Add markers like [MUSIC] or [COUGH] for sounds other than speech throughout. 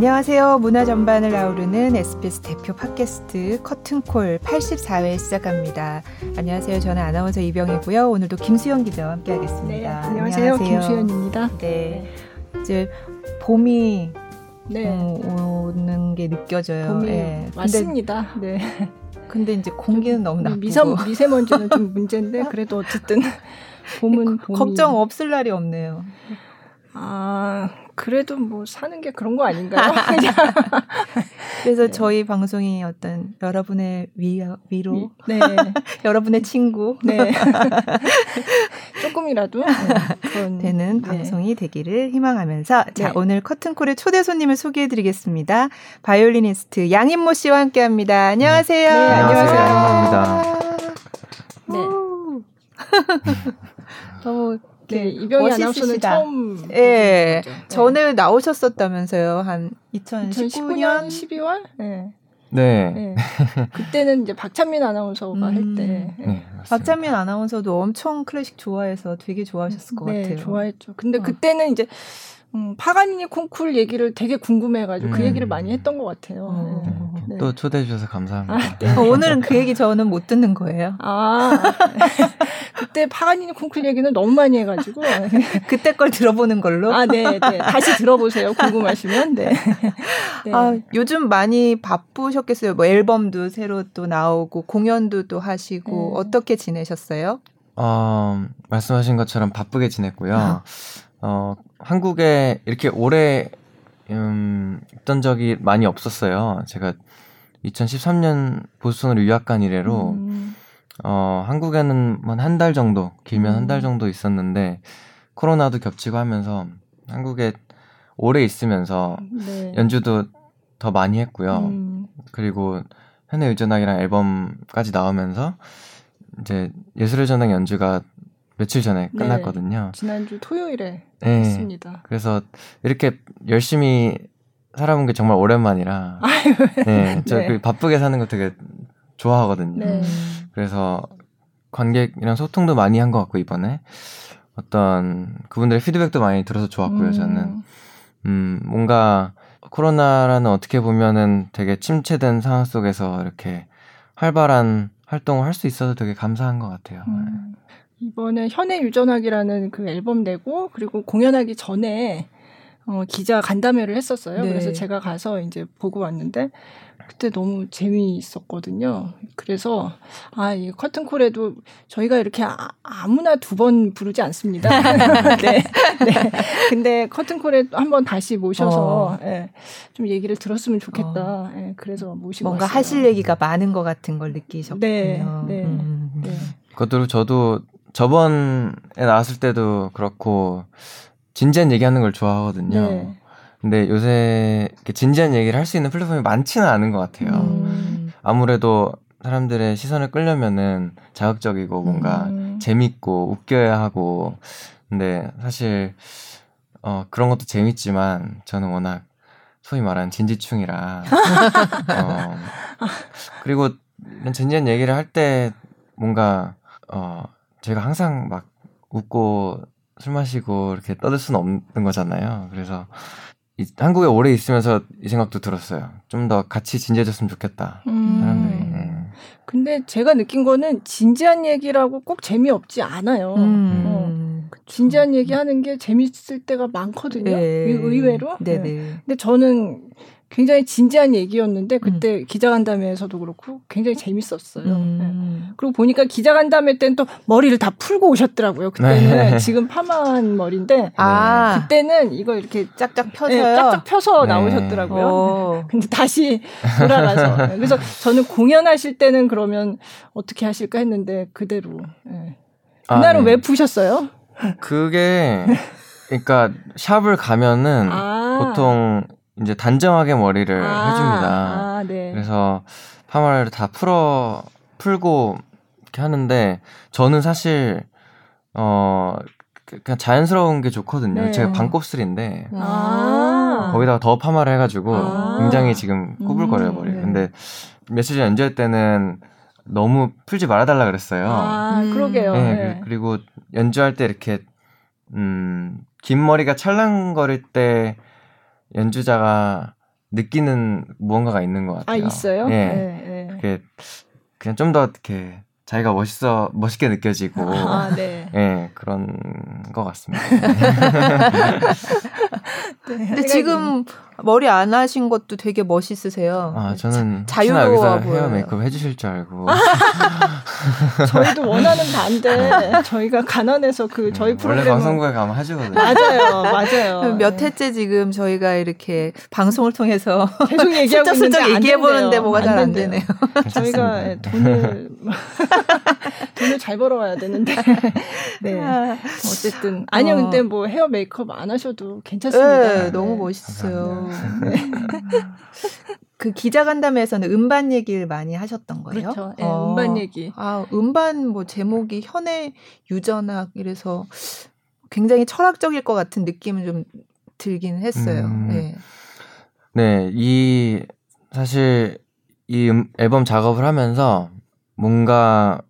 안녕하세요. 문화 전반을 아우르는 SBS 대표 팟캐스트 커튼콜 84회 시작합니다. 안녕하세요. 저는 아나운서 이병이고요. 오늘도 김수영 기자와 함께하겠습니다. 네, 안녕하세요. 안녕하세요. 김수현입니다. 네, 이제 봄이 네. 어, 오는 게 느껴져요. 봄이 네. 왔습니다. 네. 근데 이제 공기는 너무 나쁘고 미세, 미세먼지는 좀 문제인데 그래도 어쨌든 [LAUGHS] 봄은 봄이... 걱정 없을 날이 없네요. 아 그래도 뭐 사는 게 그런 거 아닌가요? [LAUGHS] [LAUGHS] 그래서 네. 저희 방송이 어떤 여러분의 위, 위로, [LAUGHS] 네. 여러분의 친구, 네. 조금이라도 네, 되는 네. 방송이 되기를 희망하면서 자 네. 오늘 커튼콜의 초대 손님을 소개해드리겠습니다. 바이올리니스트 양인모 씨와 함께합니다. 안녕하세요. 네, 안녕하세요. 양인모입니다. 네. 너무 네, 이병희 아나운서는 처음 예. 네. 전에 나오셨었다면서요. 한 2019년, 2019년 12월? 네. 네. 네. 그때는 이제 박찬민 아나운서가 음. 할 때. 네. 네, 박찬민 아나운서도 엄청 클래식 좋아해서 되게 좋아하셨을 것 네, 같아요. 좋아했죠. 근데 어. 그때는 이제 음, 파가니니 콩쿨 얘기를 되게 궁금해가지고 그 음. 그 얘기를 많이 했던 것 같아요. 어. 네. 네. 또 초대해 주셔서 감사합니다. 아, 네. 어, 오늘은 그 얘기 저는 못 듣는 거예요. 아 [LAUGHS] 그때 파가니니 콩쿨 얘기는 너무 많이 해가지고 [LAUGHS] 그때 걸 들어보는 걸로. 아 네, 네. 다시 들어보세요. 궁금하시면. 네. 네. [LAUGHS] 아 요즘 많이 바쁘셨겠어요. 뭐 앨범도 새로 또 나오고 공연도 또 하시고 네. 어떻게 지내셨어요? 어 말씀하신 것처럼 바쁘게 지냈고요. 아. 어, 한국에 이렇게 오래 음, 있던 적이 많이 없었어요. 제가 2013년 보스턴으로 유학 간 이래로 음. 어, 한국에는 한 달 정도, 길면 음. 한달 정도 있었는데 코로나도 겹치고 하면서 한국에 오래 있으면서 네. 연주도 더 많이 했고요. 음. 그리고 현대 의전학이랑 앨범까지 나오면서 이제 예술의 전당 연주가 며칠 전에 네. 끝났거든요. 네, 지난주 토요일에 네, 했습니다. 그래서 이렇게 열심히 살아본 게 정말 오랜만이라. [LAUGHS] 네, 저 네. 그 바쁘게 사는 거 되게 좋아하거든요. 네. 그래서 관객이랑 소통도 많이 한 것 같고 이번에 어떤 그분들의 피드백도 많이 들어서 좋았고요. 음. 저는 음 뭔가 코로나라는 어떻게 보면은 되게 침체된 상황 속에서 이렇게 활발한 활동을 할 수 있어서 되게 감사한 것 같아요. 음. 이번에 현해 유전학이라는 그 앨범 내고 그리고 공연하기 전에 어, 기자 간담회를 했었어요. 네. 그래서 제가 가서 이제 보고 왔는데 그때 너무 재미있었거든요. 그래서 아, 이 커튼콜에도 저희가 이렇게 아, 무나 두 번 부르지 않습니다. [LAUGHS] [LAUGHS] 네, 네. 근데 커튼콜에 한번 다시 모셔서 어. 네, 좀 얘기를 들었으면 좋겠다. 어. 네, 그래서 모시고 뭔가 왔어요. 하실 얘기가 많은 것 같은 걸 느끼셨군요. 네, 네. 음. 네. 그것도 저도 저번에 나왔을 때도 그렇고 진지한 얘기하는 걸 좋아하거든요. 네. 근데 요새 진지한 얘기를 할 수 있는 플랫폼이 많지는 않은 것 같아요. 음. 아무래도 사람들의 시선을 끌려면은 자극적이고 뭔가 음. 재밌고 웃겨야 하고 근데 사실 어 그런 것도 재밌지만 저는 워낙 소위 말하는 진지충이라 [LAUGHS] 어 그리고 진지한 얘기를 할 때 뭔가 어 제가 항상 막 웃고 술 마시고 이렇게 떠들 수는 없는 거잖아요. 그래서 이, 한국에 오래 있으면서 이 생각도 들었어요. 좀 더 같이 진지해졌으면 좋겠다. 음. 사람들이. 네. 근데 제가 느낀 거는 진지한 얘기라고 꼭 재미없지 않아요. 음. 어. 진지한 얘기 하는 게 재밌을 때가 많거든요. 네. 의외로. 네네. 네. 근데 저는 굉장히 진지한 얘기였는데 그때 음. 기자간담회에서도 그렇고 굉장히 재밌었어요. 음. 네. 그리고 보니까 기자간담회 때는 또 머리를 다 풀고 오셨더라고요. 그때는 네. [LAUGHS] 지금 파마한 머리인데 아. 그때는 이거 이렇게 짝짝 펴서 네, 짝짝 펴서 네. 나오셨더라고요. 오. [LAUGHS] 근데 다시 돌아가서 네. 그래서 저는 공연하실 때는 그러면 어떻게 하실까 했는데 그대로 네. 그날은 아, 왜 푸셨어요? 그게 그러니까 샵을 가면은 아. 보통 이제 단정하게 머리를 아, 해줍니다. 아, 네. 그래서 파마를 다 풀어 풀고 이렇게 하는데 저는 사실 어 그냥 자연스러운 게 좋거든요. 네. 제가 반곱슬인데 아~ 거기다가 더 파마를 해가지고 아~ 굉장히 지금 꾸불거려요 머리. 음, 네. 근데 며칠 전 연주할 때는 너무 풀지 말아달라 그랬어요. 아, 그러게요. 네, 네. 그리고 연주할 때 이렇게 음, 긴 머리가 찰랑거릴 때 연주자가 느끼는 무언가가 있는 것 같아요. 아 있어요? 예. 네, 네. 그게 그냥 좀 더 이렇게 자기가 멋있어 멋있게 느껴지고 [LAUGHS] 아, 네. 예, 그런 것 같습니다. [LAUGHS] 네, [LAUGHS] 근데 지금 머리 안 하신 것도 되게 멋있으세요. 아 저는 자, 유로워 보여 헤어 메이크업 해주실 줄 알고. [LAUGHS] 저희도 원하는 반대. 저희가 가난해서 그 저희 프로그램 원래 방송국에 가면 하시거든요. 맞아요, 맞아요. [LAUGHS] 몇 네. 회째 지금 저희가 이렇게 방송을 통해서 [LAUGHS] 계속 얘기하고 있는데 얘기해 보는데 뭐가 잘 안 되네요. 저희가 돈을 돈을 잘 벌어와야 되는데. 네. 아. 어쨌든 아니요, 어. 근데 뭐 헤어 메이크업 안 하셔도 괜찮습니다. 네, 너무 멋있어요. 그 기자 간담회에서는 음반 얘기를 많이 하셨던 거예요? 그렇죠. 네, 어. 음반 얘기. 아, 음반 뭐 제목이 현의 유전학 이래서 굉장히 철학적일 것 같은 느낌은 좀 들긴 했어요. 음. 네. 네, 이 사실 이 음, 앨범 작업을 하면서 뭔가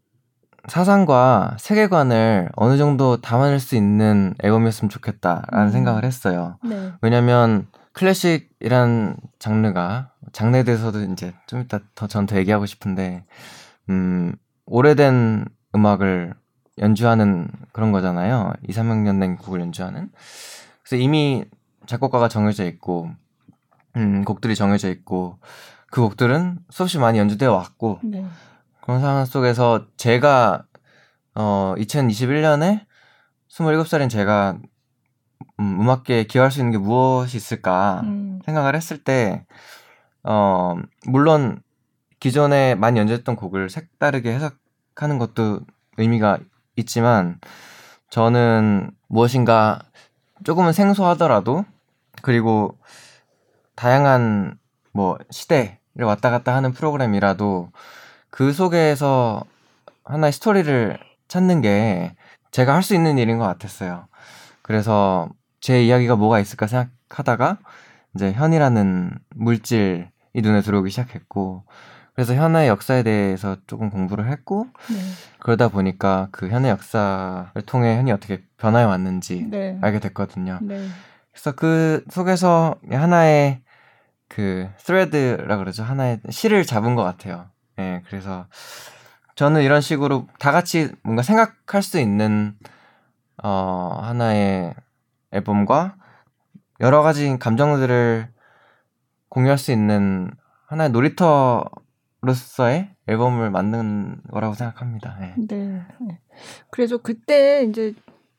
사상과 세계관을 어느 정도 담아낼 수 있는 앨범이었으면 좋겠다라는 음. 생각을 했어요. 네. 왜냐면 클래식이란 장르가 장르에 대해서도 이제 좀 이따 더전더 얘기하고 싶은데 음 오래된 음악을 연주하는 그런 거잖아요. 2, 300년 된 곡을 연주하는. 그래서 이미 작곡가가 정해져 있고 음 곡들이 정해져 있고 그 곡들은 수없이 많이 연주되어 왔고 네. 그런 상황 속에서 제가 어 2021년에 27살인 제가 음, 음악계에 기여할 수 있는 게 무엇이 있을까 음. 생각을 했을 때, 어, 물론 기존에 많이 연주했던 곡을 색다르게 해석하는 것도 의미가 있지만, 저는 무엇인가 조금은 생소하더라도, 그리고 다양한 뭐 시대를 왔다 갔다 하는 프로그램이라도 그 속에서 하나의 스토리를 찾는 게 제가 할 수 있는 일인 것 같았어요. 그래서 제 이야기가 뭐가 있을까 생각하다가 이제 현이라는 물질이 눈에 들어오기 시작했고 그래서 현의 역사에 대해서 조금 공부를 했고 네. 그러다 보니까 그 현의 역사를 통해 현이 어떻게 변화해 왔는지 네. 알게 됐거든요. 네. 그래서 그 속에서 하나의 그 스레드라 그러죠. 하나의 실을 잡은 것 같아요. 예, 네, 그래서 저는 이런 식으로 다 같이 뭔가 생각할 수 있는 어 하나의 앨범과 여러 가지 감정들을 공유할 수 있는 하나의 놀이터로서의 앨범을 만든 거라고 생각합니다. 네. 네. 그래서 그때 이제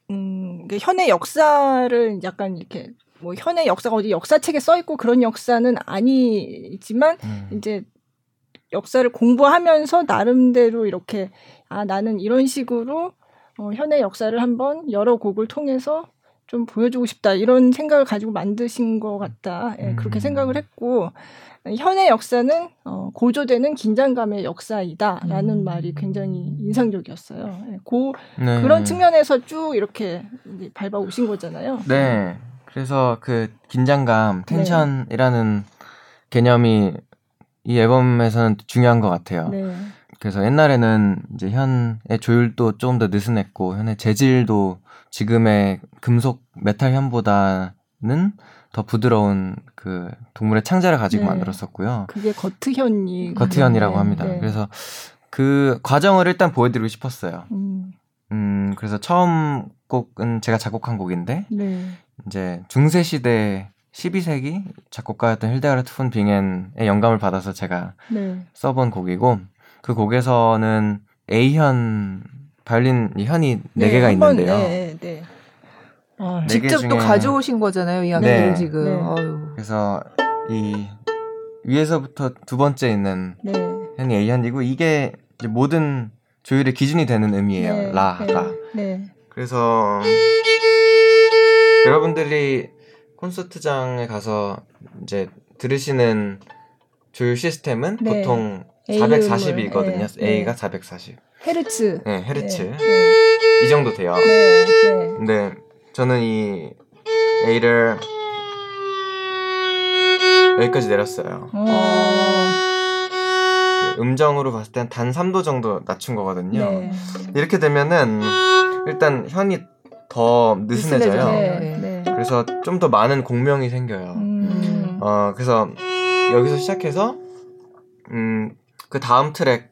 음, 현의 역사를 약간 이렇게 뭐 현의 역사가 어디 역사책에 써 있고 그런 역사는 아니지만 음. 이제 역사를 공부하면서 나름대로 이렇게 아 나는 이런 식으로 어, 현의 역사를 한번 여러 곡을 통해서 좀 보여주고 싶다 이런 생각을 가지고 만드신 것 같다 예, 그렇게 음. 생각을 했고 현의 역사는 어, 고조되는 긴장감의 역사이다라는 음. 말이 굉장히 인상적이었어요. 예, 고 네. 그런 측면에서 쭉 이렇게 밟아 오신 거잖아요. 네. 그래서 그 긴장감, 네. 텐션이라는 네. 개념이 이 앨범에서는 중요한 것 같아요. 네. 그래서 옛날에는 이제 현의 조율도 조금 더 느슨했고 현의 재질도 지금의 금속 메탈 현보다는 더 부드러운 그 동물의 창자를 가지고 네. 만들었었고요. 그게 gut현이 gut현이라고 네. 합니다. 네. 그래서 그 과정을 일단 보여드리고 싶었어요. 음. 음, 그래서 처음 곡은 제가 작곡한 곡인데 네. 이제 중세 시대 12세기 작곡가였던 힐데가르트 푼 빙엔의 영감을 받아서 제가 네. 써본 곡이고 그 곡에서는 A현 바이올린 현이 네, 네 개가 있는데요. 네, 네. 아, 네 직접 또 가져오신 거잖아요, 이 악기를 네. 지금. 네. 그래서 이 위에서부터 두 번째 있는 네. 현이 A현이고 이게 모든 조율의 기준이 되는 음이에요. 네, 라가. 그래서 여러분들이 콘서트장에 가서 이제 들으시는 조율 시스템은 보통 440이거든요. A가 440. 헤르츠. 네, 헤르츠. 네, 네. 이 정도 돼요. 네, 네. 근데 저는 이 A를 여기까지 내렸어요. 어... 그 음정으로 봤을 땐 단 3도 정도 낮춘 거거든요. 네. 이렇게 되면은 일단 현이 더 느슨해져요. 네, 네. 그래서 좀 더 많은 공명이 생겨요. 음... 어, 그래서 여기서 시작해서 음 그 다음 트랙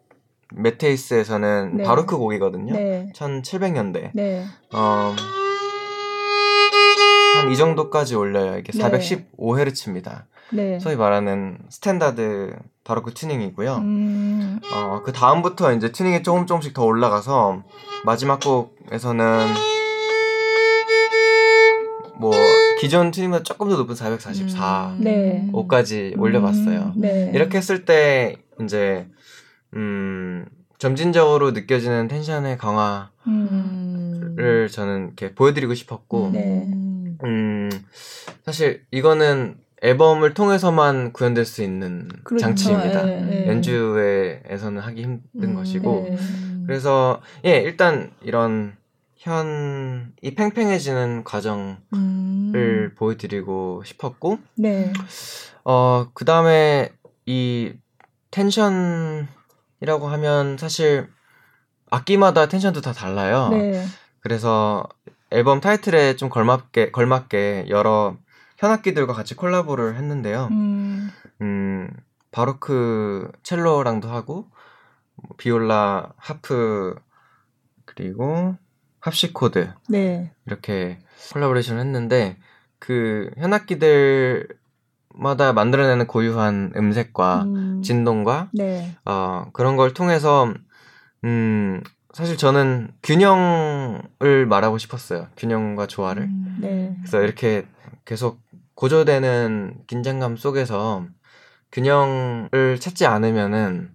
메테이스에서는 네. 바로크 곡이거든요. 네. 1700년대. 네. 어, 한 이 정도까지 올려요. 이게 415헤르츠입니다. 네. 소위 말하는 standard 바로크 튜닝이고요. 음. 어, 그 다음부터 이제 튜닝이 조금 조금씩 더 올라가서 마지막 곡에서는 뭐 기존 튜닝보다 조금 더 높은 444 음. 네. 5까지 올려봤어요. 음. 네. 이렇게 했을 때 이제 음 점진적으로 느껴지는 텐션의 강화를 음. 저는 이렇게 보여드리고 싶었고, 네. 음, 사실 이거는 앨범을 통해서만 구현될 수 있는 그렇죠. 장치입니다. 네, 네. 연주회에서는 하기 힘든 음, 것이고, 네. 그래서 예 일단 이런 현 이 팽팽해지는 과정을 음. 보여드리고 싶었고, 네. 어그 다음에 이 텐션 이라고 하면 사실 악기마다 텐션도 다 달라요. 네. 그래서 앨범 타이틀에 좀 걸맞게 걸맞게 여러 현악기들과 같이 콜라보를 했는데요. 음, 음 바로크 첼로랑도 하고 뭐 비올라, 하프 그리고 합시코드 네. 이렇게 콜라보레이션을 했는데 그 현악기들 마다 만들어내는 고유한 음색과 음. 진동과 네. 어, 그런 걸 통해서 음, 사실 저는 균형을 말하고 싶었어요. 균형과 조화를. 음, 네. 그래서 이렇게 계속 고조되는 긴장감 속에서 균형을 찾지 않으면은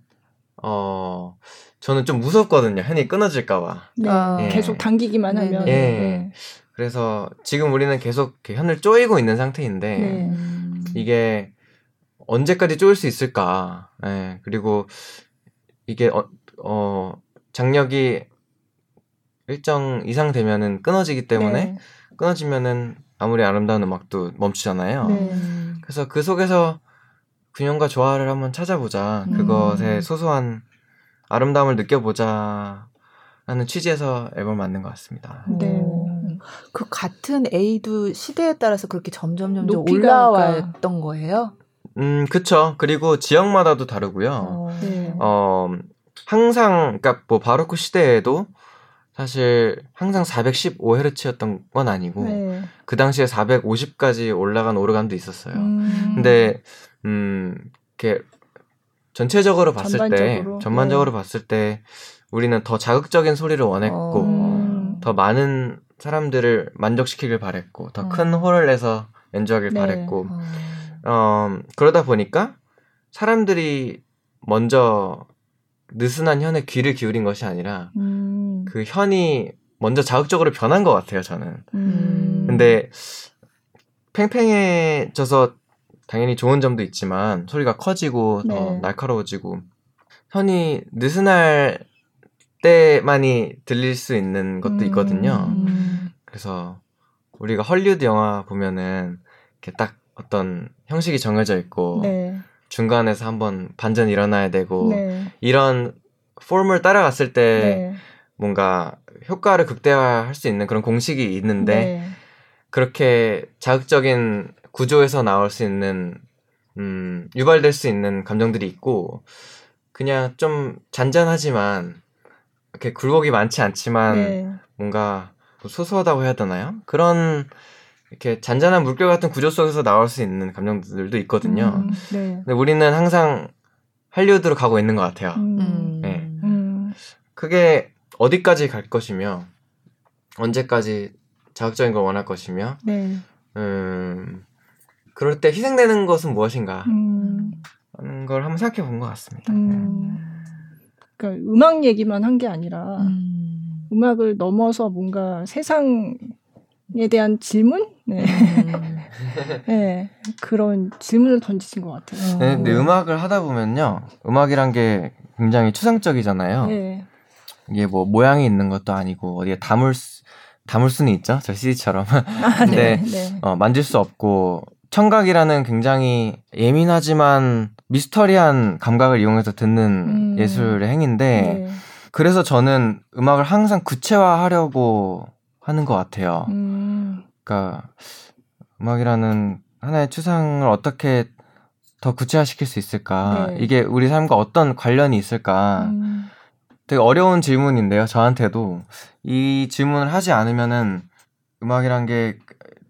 어 저는 좀 무섭거든요. 현이 끊어질까봐. 네. 아, 예. 계속 당기기만 하면. 예. 네. 그래서 지금 우리는 계속 현을 쪼이고 있는 상태인데 네. 이게 언제까지 쪼일 수 있을까? 예, 그리고 이게 어, 어 장력이 일정 이상 되면은 끊어지기 때문에 네. 끊어지면은 아무리 아름다운 음악도 멈추잖아요. 네. 그래서 그 속에서 균형과 조화를 한번 찾아보자. 음. 그것의 소소한 아름다움을 느껴보자. 라는 취지에서 앨범을 만든 것 같습니다. 네. 그 같은 A도 시대에 따라서 그렇게 점점 점점 올라왔던 거예요? 음, 그쵸. 그리고 지역마다도 다르고요. 어, 네. 어 항상, 그니까 뭐 바로크 시대에도 사실 항상 415헤르츠였던 건 아니고 네. 그 당시에 450까지 올라간 오르간도 있었어요. 음. 근데 음 이렇게 전체적으로 봤을 전반적으로. 때 전반적으로 네. 봤을 때 우리는 더 자극적인 소리를 원했고 어. 더 많은 사람들을 만족시키길 바랬고 더큰 어. 홀을 내서 연주하길 네. 바랬고 어. 어, 그러다 보니까 사람들이 먼저 느슨한 현에 귀를 기울인 것이 아니라 음. 그 현이 먼저 자극적으로 변한 것 같아요 저는 음. 근데 팽팽해져서 당연히 좋은 점도 있지만 소리가 커지고 더 네. 날카로워지고 현이 느슨할 때만이 들릴 수 있는 것도 음. 있거든요. 음. 그래서 우리가 헐리우드 영화 보면은 이렇게 딱 어떤 형식이 정해져 있고 네. 중간에서 한번 반전 일어나야 되고 네. 이런 폼을 따라갔을 때 네. 뭔가 효과를 극대화할 수 있는 그런 공식이 있는데 네. 그렇게 자극적인 구조에서 나올 수 있는 음, 유발될 수 있는 감정들이 있고 그냥 좀 잔잔하지만 이렇게 굴곡이 많지 않지만 네. 뭔가 뭐 소소하다고 해야 되나요? 그런 이렇게 잔잔한 물결 같은 구조 속에서 나올 수 있는 감정들도 있거든요. 음, 네. 근데 우리는 항상 할리우드로 가고 있는 것 같아요. 음, 네. 음. 그게 어디까지 갈 것이며 언제까지 자극적인 걸 원할 것이며 네. 음, 그럴 때 희생되는 것은 무엇인가 음. 하는 걸 한번 생각해 본 것 같습니다. 음. 네. 그러니까 음악 얘기만 한 게 아니라 음. 악을 넘어서 뭔가 세상에 대한 질문? 네. 음. [LAUGHS] 네. 그런 질문을 던지신 것 같아요. 네, 근데 음악을 하다 보면요. 음악이란 게 굉장히 추상적이잖아요. 네. 이게 뭐 모양이 있는 것도 아니고 어디에 담을 수, 담을 수는 있죠. 저 CD처럼. 아, [LAUGHS] 근데 네, 네. 어, 만질 수 없고 청각이라는 굉장히 예민하지만 미스터리한 감각을 이용해서 듣는 음. 예술의 행인데 네. 그래서 저는 음악을 항상 구체화하려고 하는 것 같아요. 음. 그러니까 음악이라는 하나의 추상을 어떻게 더 구체화시킬 수 있을까? 네. 이게 우리 삶과 어떤 관련이 있을까? 음. 되게 어려운 질문인데요. 저한테도 이 질문을 하지 않으면은 음악이란 게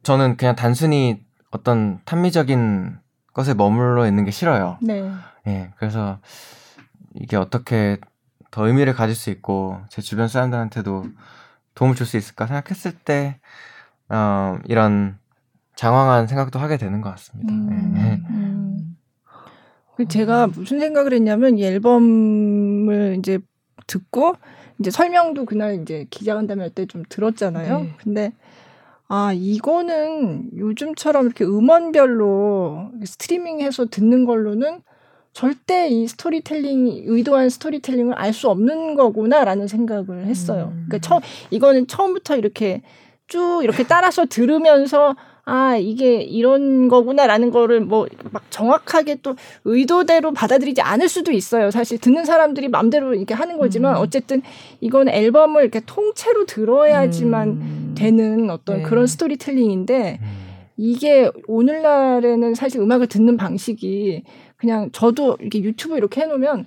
저는 그냥 단순히 어떤 탐미적인 것에 머물러 있는 게 싫어요. 네. 예. 그래서 이게 어떻게 더 의미를 가질 수 있고 제 주변 사람들한테도 도움을 줄 수 있을까 생각했을 때 어, 이런 장황한 생각도 하게 되는 것 같습니다. 음, 네. 음. 그 제가 무슨 생각을 했냐면 이 앨범을 이제 듣고 이제 설명도 그날 이제 기자간담회 할 때 좀 들었잖아요. 네. 근데 아 이거는 요즘처럼 이렇게 음원별로 스트리밍해서 듣는 걸로는 절대 이 스토리텔링 의도한 스토리텔링을 알 수 없는 거구나라는 생각을 했어요. 음. 그러니까 처 이거는 처음부터 이렇게 쭉 이렇게 따라서 들으면서 아 이게 이런 거구나라는 거를 뭐 막 정확하게 또 의도대로 받아들이지 않을 수도 있어요. 사실 듣는 사람들이 마음대로 이렇게 하는 거지만 음. 어쨌든 이건 앨범을 이렇게 통째로 들어야지만 음. 되는 어떤 네. 그런 스토리텔링인데 음. 이게 오늘날에는 사실 음악을 듣는 방식이 그냥 저도 이렇게 유튜브 이렇게 해놓으면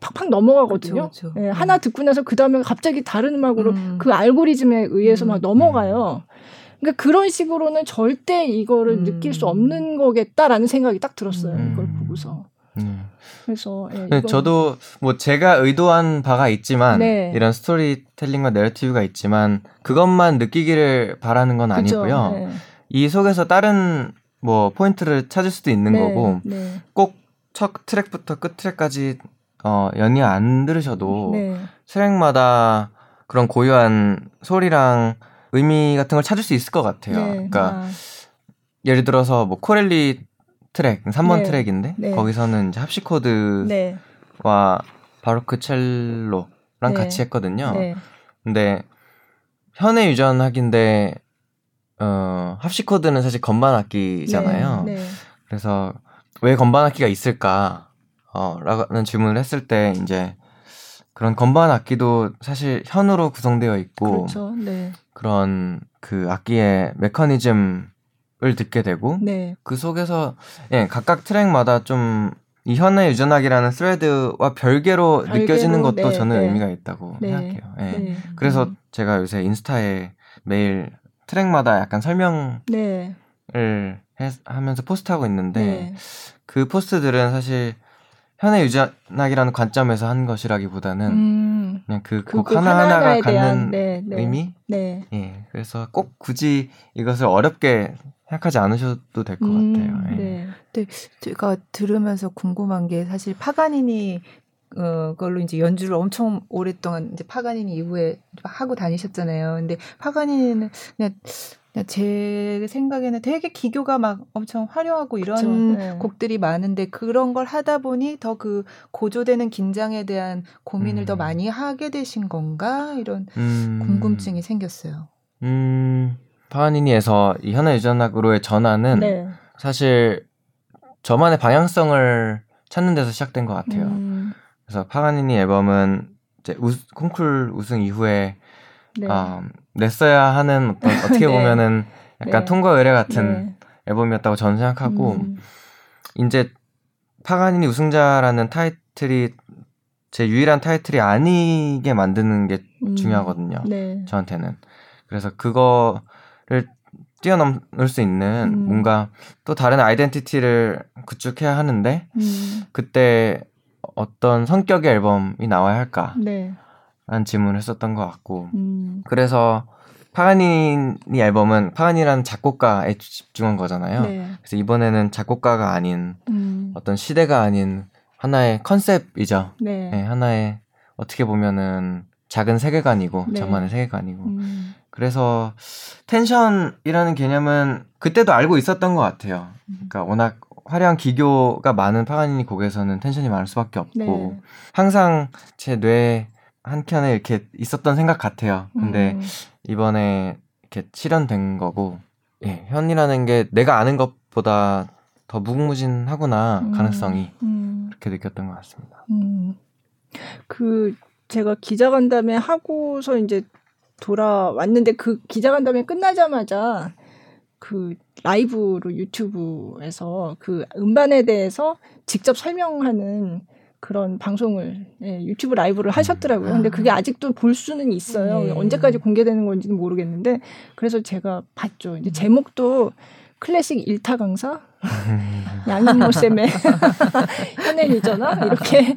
팍팍 넘어가거든요. 그쵸, 그쵸. 예, 하나 듣고 나서 그 다음에 갑자기 다른 음악으로 음. 그 알고리즘에 의해서 막 음. 넘어가요. 그러니까 그런 식으로는 절대 이거를 음. 느낄 수 없는 거겠다라는 생각이 딱 들었어요. 음. 이걸 보고서. 음. 그래서 예, 네, 저도 뭐 제가 의도한 바가 있지만 네. 이런 스토리텔링과 내러티브가 있지만 그것만 느끼기를 바라는 건 아니고요. 네. 이 속에서 다른 뭐 포인트를 찾을 수도 있는 네. 거고 네. 꼭 첫 트랙부터 끝 트랙까지 어 연이 안 들으셔도 네. 트랙마다 그런 고유한 소리랑 의미 같은 걸 찾을 수 있을 것 같아요. 네. 그러니까 아. 예를 들어서 뭐 코렐리 트랙 3번 네. 트랙인데 네. 거기서는 이제 하프시코드와 네. 바로크 첼로랑 네. 같이 했거든요. 네. 근데 현의 유전학인데 어 하프시코드는 사실 건반 악기잖아요. 그래서 왜 건반 악기가 있을까? 어, 라는 질문을 했을 때 이제 그런 건반 악기도 사실 현으로 구성되어 있고 그렇죠. 네. 그런 그 악기의 메커니즘을 듣게 되고 네. 그 속에서 예, 각각 트랙마다 좀 이 현의 유전학이라는 thread와 별개로, 별개로 느껴지는 것도 네, 저는 네. 의미가 있다고 네. 생각해요. 예. 네. 그래서 음. 제가 요새 인스타에 매일 트랙마다 약간 설명을 네. 해, 하면서 post하고 있는데 그 post들은 사실 현의 유전학이라는 관점에서 한 것이라기보다는 음, 그냥 그 곡 하나하나가 갖는 네, 네, 의미? 네. 예. 그래서 꼭 굳이 이것을 어렵게 생각하지 않으셔도 될것 음, 같아요. 예. 네. 네. 제가 들으면서 궁금한 게 사실 파가니니 어, 걸로 이제 연주를 엄청 오랫동안 이제 파가니니 이후에 하고 다니셨잖아요. 근데 파가니니는 그냥 제 생각에는 되게 기교가 막 엄청 화려하고 이런 네. 곡들이 많은데 그런 걸 하다 보니 더 그 고조되는 긴장에 대한 고민을 음. 더 많이 하게 되신 건가 이런 음. 궁금증이 생겼어요. 음, 파가니니에서 이 현아 유전학으로의 전환은 네. 사실 저만의 방향성을 찾는 데서 시작된 것 같아요. 음. 그래서 파가니니 앨범은 이제 우, 콩쿨 우승 이후에 네. 어, 냈어야 하는 어떤 [LAUGHS] 어떻게 네. 보면은 약간 네. 통과 의뢰 같은 네. 앨범이었다고 저는 생각하고 음. 이제 파가니니 우승자라는 타이틀이 제 유일한 타이틀이 아니게 만드는 게 음. 중요하거든요. 네. 저한테는. 그래서 그거를 뛰어넘을 수 있는 음. 뭔가 또 다른 아이덴티티를 구축해야 하는데 음. 그때 어떤 성격의 앨범이 나와야 할까? 네. 라는 질문을 했었던 것 같고 음. 그래서 파가니니 앨범은 파가니라는 작곡가에 집중한 거잖아요. 네. 그래서 이번에는 작곡가가 아닌 음. 어떤 시대가 아닌 하나의 컨셉이죠. 네. 네, 하나의 어떻게 보면은 작은 세계관이고 네. 저만의 세계관이고 음. 그래서 텐션이라는 개념은 그때도 알고 있었던 것 같아요. 음. 그러니까 워낙 화려한 기교가 많은 파가니니 곡에서는 텐션이 많을 수밖에 없고 네. 항상 제 뇌 한켠에 이렇게 있었던 생각 같아요. 근데 음. 이번에 이렇게 실현된 거고, 예, 현이라는 게 내가 아는 것보다 더 무궁무진하구나, 음. 가능성이. 음. 그렇게 느꼈던 것 같습니다. 음. 그, 제가 기자간담회 하고서 이제 돌아왔는데 그 기자간담회 끝나자마자 그 라이브로 유튜브에서 그 음반에 대해서 직접 설명하는 그런 방송을 예, 유튜브 라이브를 하셨더라고요. 근데 그게 아. 아직도 볼 수는 있어요. 네. 언제까지 공개되는 건지는 모르겠는데 그래서 제가 봤죠. 이제 제목도 클래식 일타 강사 [LAUGHS] 양인모 쌤의 [LAUGHS] 현앤이잖아 이렇게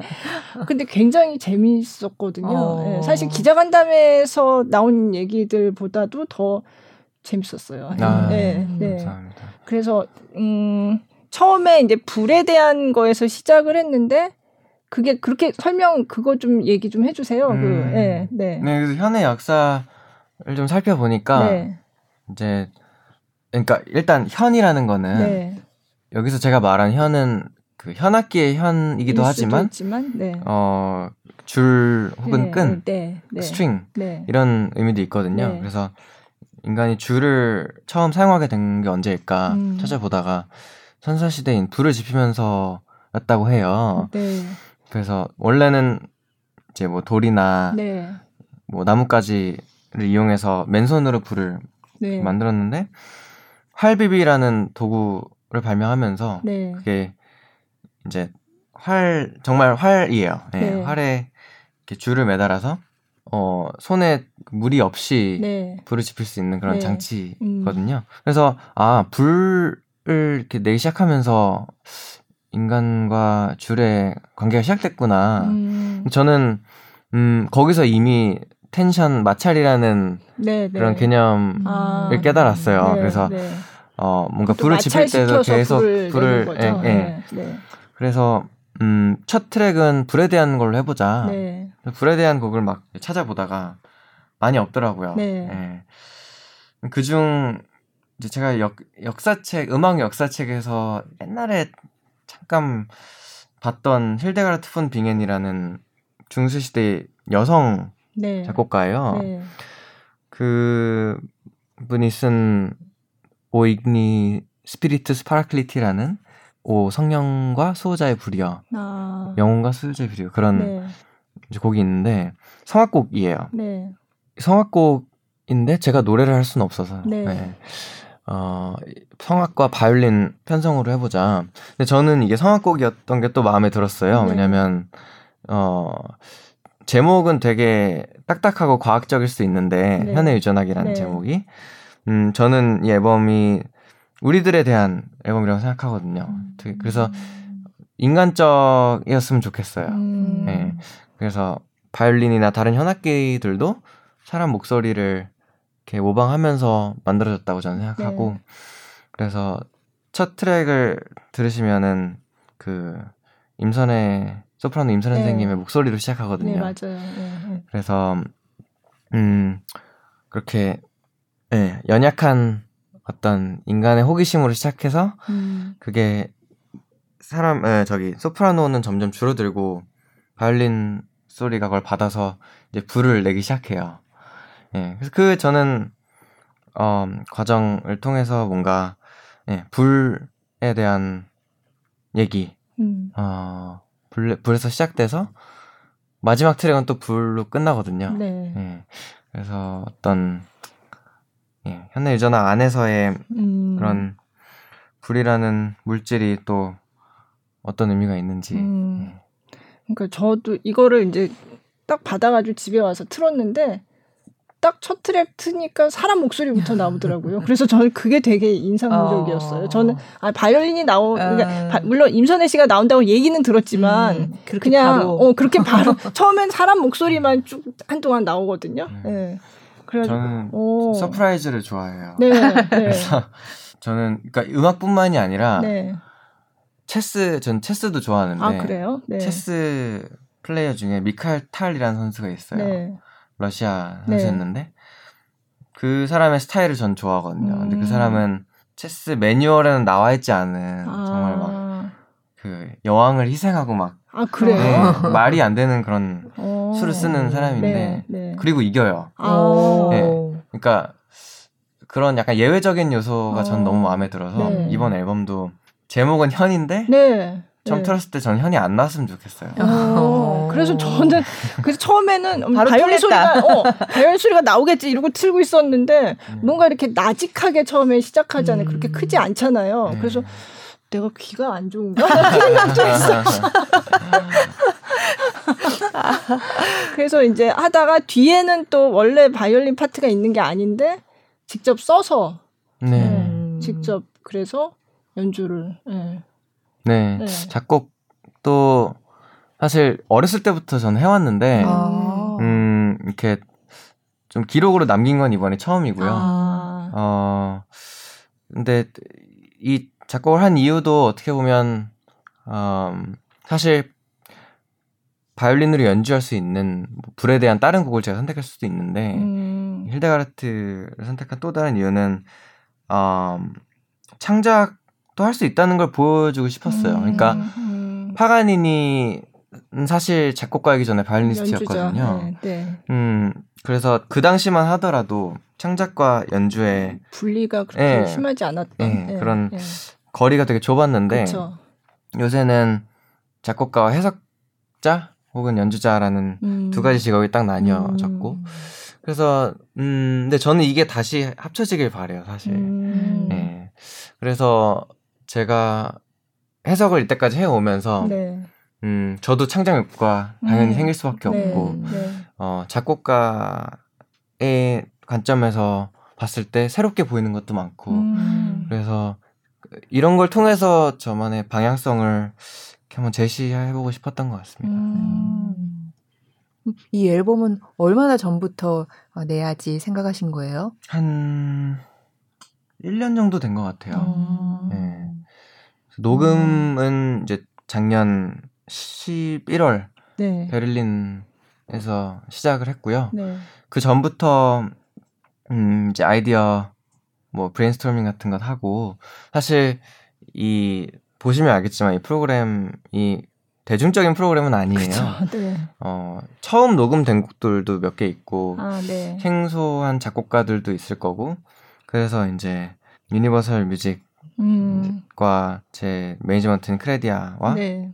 근데 굉장히 재미있었거든요. 어. 네, 사실 기자간담회에서 나온 얘기들보다도 더 재밌었어요. 아, 네, 네. 감사합니다. 그래서 음, 처음에 이제 불에 대한 거에서 시작을 했는데 그게 그렇게 설명 그거 좀 얘기 좀 해주세요. 그, 음. 그, 네, 네. 네, 그래서 현의 역사를 좀 살펴보니까 네. 이제 그러니까 일단 현이라는 거는 네. 여기서 제가 말한 현은 그 현악기의 현이기도 하지만 있지만, 네. 어 줄 혹은 네, 끈, 네, 네, string 네. 이런 의미도 있거든요. 네. 그래서 인간이 줄을 처음 사용하게 된 게 언제일까 음. 찾아보다가 선사 시대인 불을 지피면서였다고 해요. 그래서 원래는 이제 뭐 돌이나 뭐 나뭇가지를 이용해서 맨손으로 불을 만들었는데 활비비라는 도구를 발명하면서 네. 그게 이제 활 정말 활이에요. 네, 네. 활에 이렇게 줄을 매달아서 어 손에 물이 없이 네. 불을 지필 수 있는 그런 네. 장치거든요. 음. 그래서 아 불을 이렇게 내기 시작하면서 인간과 줄의 관계가 시작됐구나. 음. 저는 음 거기서 이미 텐션 마찰이라는 네, 네. 그런 개념을 아, 깨달았어요. 네, 그래서 네. 어 뭔가 불을 지필 때도 계속 불을, 불을 예, 예. 네, 네. 그래서 음, 첫 트랙은 불에 대한 걸로 해보자. 네. 불에 대한 곡을 막 찾아보다가 많이 없더라고요. 네. 예. 그중 이제 제가 역, 역사책, 음악 역사책에서 옛날에 잠깐 봤던 힐데가르트 폰 빙엔이라는 중세시대 여성 네. 작곡가예요. 네. 그 분이 쓴 O ignis Spiritus Paracliti라는 오 성령과 수호자의 불이여 아. 영혼과 수호자의 불이여 그런 네. 곡이 있는데 성악곡이에요. 네. 성악곡인데 제가 노래를 할 수는 없어서 네. 네. 어, 성악과 바이올린 편성으로 해보자. 근데 저는 이게 성악곡이었던 게 또 마음에 들었어요. 네. 왜냐면 어 제목은 되게 딱딱하고 과학적일 수 있는데 네. 현해 유전학이라는 네. 제목이 음 저는 이 앨범이 우리들에 대한 앨범이라고 생각하거든요. 음. 그래서 인간적이었으면 좋겠어요. 음. 네. 그래서 바이올린이나 다른 현악기들도 사람 목소리를 이렇게 모방하면서 만들어졌다고 저는 생각하고 네. 그래서 첫 트랙을 들으시면은 그 임선의 소프라노 임선 네. 선생님의 목소리로 시작하거든요. 네, 맞아요. 네, 네. 그래서 음 그렇게 예, 연약한 어떤 인간의 호기심으로 시작해서 음. 그게 사람 예, 저기 소프라노는 점점 줄어들고 바이올린 소리가 그걸 받아서 이제 불을 내기 시작해요. 예. 그래서 그 저는 어 과정을 통해서 뭔가 예, 불에 대한 얘기 음. 어 불, 불에서 시작돼서 마지막 트랙은 또 불로 끝나거든요. 네. 예. 그래서 어떤 예, 현대 유전학 안에서의 음. 그런 불이라는 물질이 또 어떤 의미가 있는지. 음. 예. 그러니까 저도 이거를 이제 딱 받아가지고 집에 와서 틀었는데 딱 첫 트랙 트니까 사람 목소리부터 [LAUGHS] 나오더라고요. 그래서 저는 그게 되게 인상적이었어요. 어. 저는 아 바이올린이 나오 그러니까 음. 바, 물론 임선혜 씨가 나온다고 얘기는 들었지만 음, 그냥 바로. 어 그렇게 바로 [LAUGHS] 처음엔 사람 목소리만 쭉 한동안 나오거든요. 네. 네. 그래가지고 저는 오. surprise를 좋아해요. 네. 네. [LAUGHS] 그래서 저는 그러니까 음악뿐만이 아니라 네. 체스 전 체스도 좋아하는데 아, 그래요? 네. 체스 플레이어 중에 미카엘 탈이라는 선수가 있어요. 네. 러시아 네. 선수였는데 네. 그 사람의 스타일을 전 좋아하거든요. 음. 근데 그 음. 사람은 체스 매뉴얼에는 나와 있지 않은 아. 정말 막 그 여왕을 희생하고 막 아, 그래요? 네, 말이 안 되는 그런 오. 수를 쓰는 사람인데, 네, 네. 그리고 이겨요. 아. 네, 그러니까 그런 약간 예외적인 요소가 전 너무 마음에 들어서, 네. 이번 앨범도 제목은 현인데, 네. 처음 네. 들었을 때전 현이 안 나왔으면 좋겠어요. 어, 그래서 저는 그래서 처음에는 바로 바이올린 소리가 어, [LAUGHS] 바이올린 소리가 나오겠지 이러고 틀고 있었는데 음. 뭔가 이렇게 나직하게 처음에 시작하잖아요. 음. 그렇게 크지 않잖아요. 네. 그래서 내가 귀가 안 좋은가? [LAUGHS] 생각도 했어. [LAUGHS] 그래서 이제 하다가 뒤에는 또 원래 바이올린 파트가 있는 게 아닌데 직접 써서 네. 네. 직접 그래서 연주를 네. 네. 네. 작곡도 사실 어렸을 때부터 저는 해왔는데 아. 음 이렇게 좀 기록으로 남긴 건 이번에 처음이고요. 아. 어 근데 이 작곡을 한 이유도 어떻게 보면 어, 사실 바이올린으로 연주할 수 있는 뭐 불에 대한 다른 곡을 제가 선택할 수도 있는데 음. 힐데가르트를 선택한 또 다른 이유는 어, 창작 도할수 있다는 걸 보여주고 싶었어요. 그러니까 음. 음. 파가니니 사실 작곡가이기 전에 바이올리스트였거든요. 네, 네. 음, 그래서 그 당시만 하더라도 창작과 연주에 분리가 그렇게 네, 심하지 않았던 네, 그런 거리가 되게 좁았는데 그쵸. 요새는 작곡가와 해석자 혹은 연주자라는 음. 두 가지 직업이 딱 나뉘어졌고 음. 그래서 음 근데 저는 이게 다시 합쳐지길 바래요 사실 음. 네. 그래서 제가 해석을 이때까지 해오면서 네. 음 저도 창작욕과 당연히 음. 생길 수밖에 네. 없고 네. 어 작곡가의 관점에서 봤을 때 새롭게 보이는 것도 많고 음. 그래서 이런 걸 통해서 저만의 방향성을 한번 제시해보고 싶었던 것 같습니다. 음. 이 앨범은 얼마나 전부터 내야지 생각하신 거예요? 한 1년 정도 된 것 같아요. 음. 네. 녹음은 이제 작년 11월 네. 베를린에서 시작을 했고요. 네. 그 전부터 음 이제 아이디어 뭐 브레인스토밍 같은 것 하고 사실 이 보시면 알겠지만 이 프로그램이 대중적인 프로그램은 아니에요. 그쵸, [LAUGHS] 네. 어, 처음 녹음된 곡들도 몇 개 있고 아, 네. 생소한 작곡가들도 있을 거고 그래서 이제 유니버설 뮤직과 음. 제 매니지먼트인 크레디아와 네.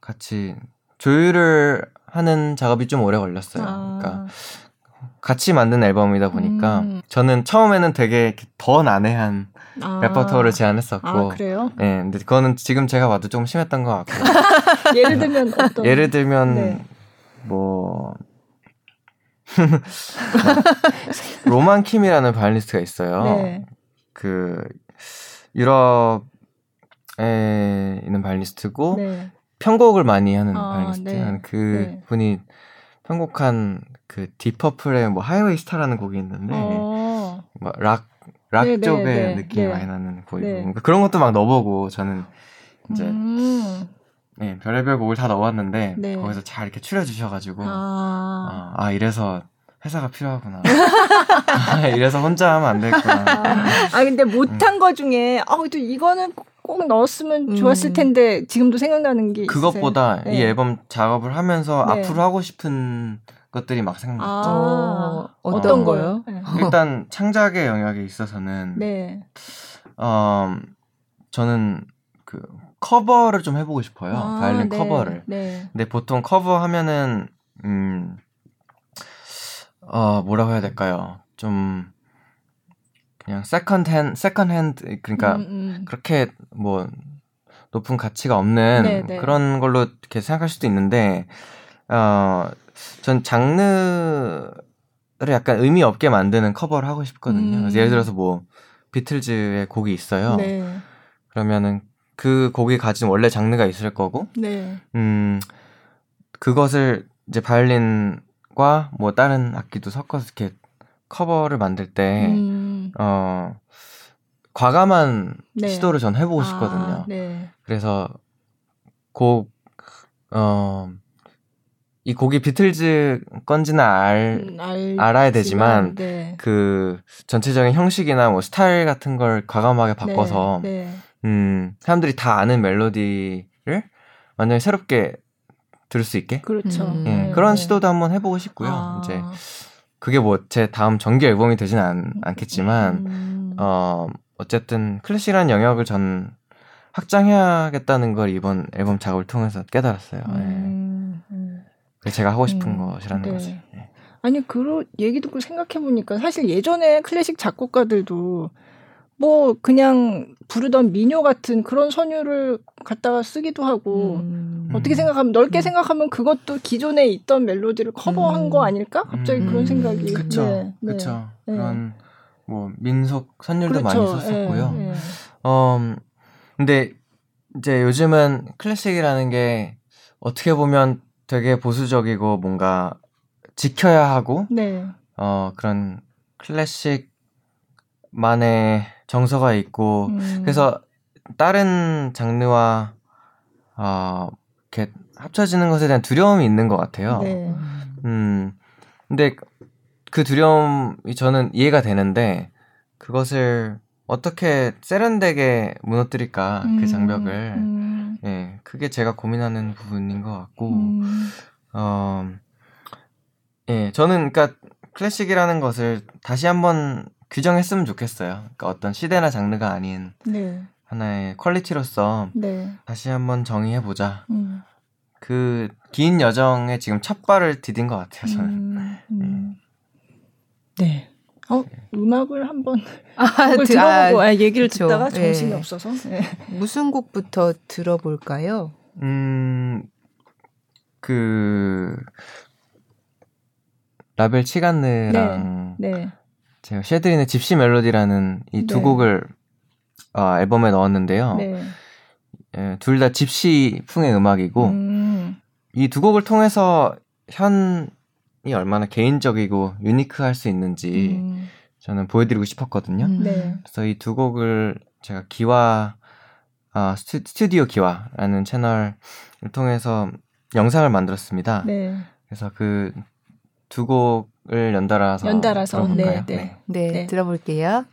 같이 조율을 하는 작업이 좀 오래 걸렸어요. 아. 그러니까 같이 만든 앨범이다 보니까 음. 저는 처음에는 되게 더 난해한 아. repertoire를 제안했었고 아, 그래요? 예, 근데 그거는 지금 제가 봐도 좀 심했던 것 같고 [LAUGHS] 예를 들면 어떤 예를 들면 네. 뭐 [LAUGHS] 로만 킴이라는 바이올리스트가 있어요. 네. 그 유럽에 있는 바이올리스트고 네. 편곡을 많이 하는 아, 바이올리스트. 네. 그 네. 분이 편곡한 그 딥 퍼플의 뭐 Highway Star라는 곡이 있는데 어. 뭐 락 락 네네, 쪽의 네, 느낌이 네. 많이 나는 곡이고 네. 그러니까 그런 것도 막 넣어보고 저는 이제 음. 네, 별의별 곡을 다 네. 거기서 잘 이렇게 추려주셔가지고 아, 어, 아 이래서 회사가 필요하구나. 아, [LAUGHS] 이래서 혼자 하면 안 되겠구나. 아 근데 못한 음. 거 중에 아 또 이거는 꼭 넣었으면 음. 좋았을 텐데 지금도 생각나는 게 그것보다 네. 이 앨범 작업을 하면서 네. 앞으로 하고 싶은 것들이 막 생각났죠. 아, 어떤 어, 거요? 네. 일단 창작의 영역에 있어서는 네. 어, 저는 그 커버를 좀 해보고 싶어요. 아, 바이올린 네. 커버를. 네. 근데 보통 커버 하면은 음, 어 뭐라고 해야 될까요? 좀 그냥 second han second hand 그러니까 음, 음. 그렇게 뭐 높은 가치가 없는 네네. 네. 그런 걸로 이렇게 생각할 수도 있는데 어 전 장르를 약간 의미 없게 만드는 커버를 하고 싶거든요. 음. 예를 들어서 뭐 비틀즈의 곡이 있어요. 네. 그러면은 그 곡이 가진 원래 장르가 있을 거고, 네. 음 그것을 이제 바이올린 과뭐 다른 악기도 섞어서 이렇게 커버를 만들 때 음. 어, 과감한 네. 시도를 전 해보고 아, 싶거든요. 네. 그래서 곡, 어, 이 곡이 비틀즈 건지는 알, 음, 알아야 되지만, 네. 그 전체적인 형식이나 뭐 스타일 같은 걸 과감하게 바꿔서, 네, 네. 음, 사람들이 다 아는 멜로디를 완전히 새롭게 들을 수 있게. 그렇죠. 음. 예, 그런 시도도 한번 해보고 싶고요. 아. 이제 그게 뭐 제 다음 정규 앨범이 되지는 않, 않겠지만 음. 어 어쨌든 클래식이라는 영역을 전 확장해야겠다는 걸 이번 앨범 작업을 통해서 깨달았어요. 음, 음. 제가 하고 싶은 음, 것이라는 네. 것을. 네. 아니 그 얘기 듣고 생각해 보니까 사실 예전에 클래식 작곡가들도 뭐 그냥 부르던 민요 같은 그런 선율을 갖다가 쓰기도 하고 음. 어떻게 생각하면 넓게 음. 생각하면 그것도 기존에 있던 멜로디를 커버한 음. 거 아닐까? 갑자기 음. 그런 생각이. 그렇죠. 네, 그렇죠. 네. 그런 뭐 민속 선율도 그렇죠. 많이 썼었고요. 네, 어 근데 이제 요즘은 클래식이라는 게 어떻게 보면 되게 보수적이고 뭔가 지켜야 하고 네. 어 그런 클래식만의 정서가 있고 음. 그래서 다른 장르와 어 이렇게 합쳐지는 것에 대한 두려움이 있는 것 같아요. 네. 음 근데 그 두려움이 저는 이해가 되는데 그것을 어떻게 세련되게 무너뜨릴까 그 음. 그 장벽을 음. 예 그게 제가 고민하는 부분인 것 같고 음. 어 예, 저는 그러니까 클래식이라는 것을 다시 한번 규정했으면 좋겠어요. 그러니까 어떤 시대나 장르가 아닌 네. 하나의 퀄리티로서 네. 다시 한번 정의해 보자. 음. 그긴 여정에 지금 첫 발을 디딘 것 같아요. 저는. 음, 음. 네. 네. 어 음악을 한번 [LAUGHS] 아, 드, 들어보고 아, 얘기를 그쵸. 듣다가 정신이 네. 없어서 네. 무슨 곡부터 들어볼까요? 음그 라벨 치간느랑 네, 네. 제가 쉐드린의 집시 멜로디라는 이두 네. 곡을 어, 앨범에 넣었는데요. 네. 예, 둘다 집시 풍의 음악이고 음. 이두 곡을 통해서 현이 얼마나 개인적이고 유니크할 수 있는지 음. 저는 보여드리고 싶었거든요. 음. 네. 그래서 이 두 곡을 제가 기와 아, 스튜, 디오 기와라는 채널을 통해서 영상을 만들었습니다. 네. 그래서 그 두 곡 을 연달아서 연달아서 네, 네, 네. 네, 네. 들어볼게요.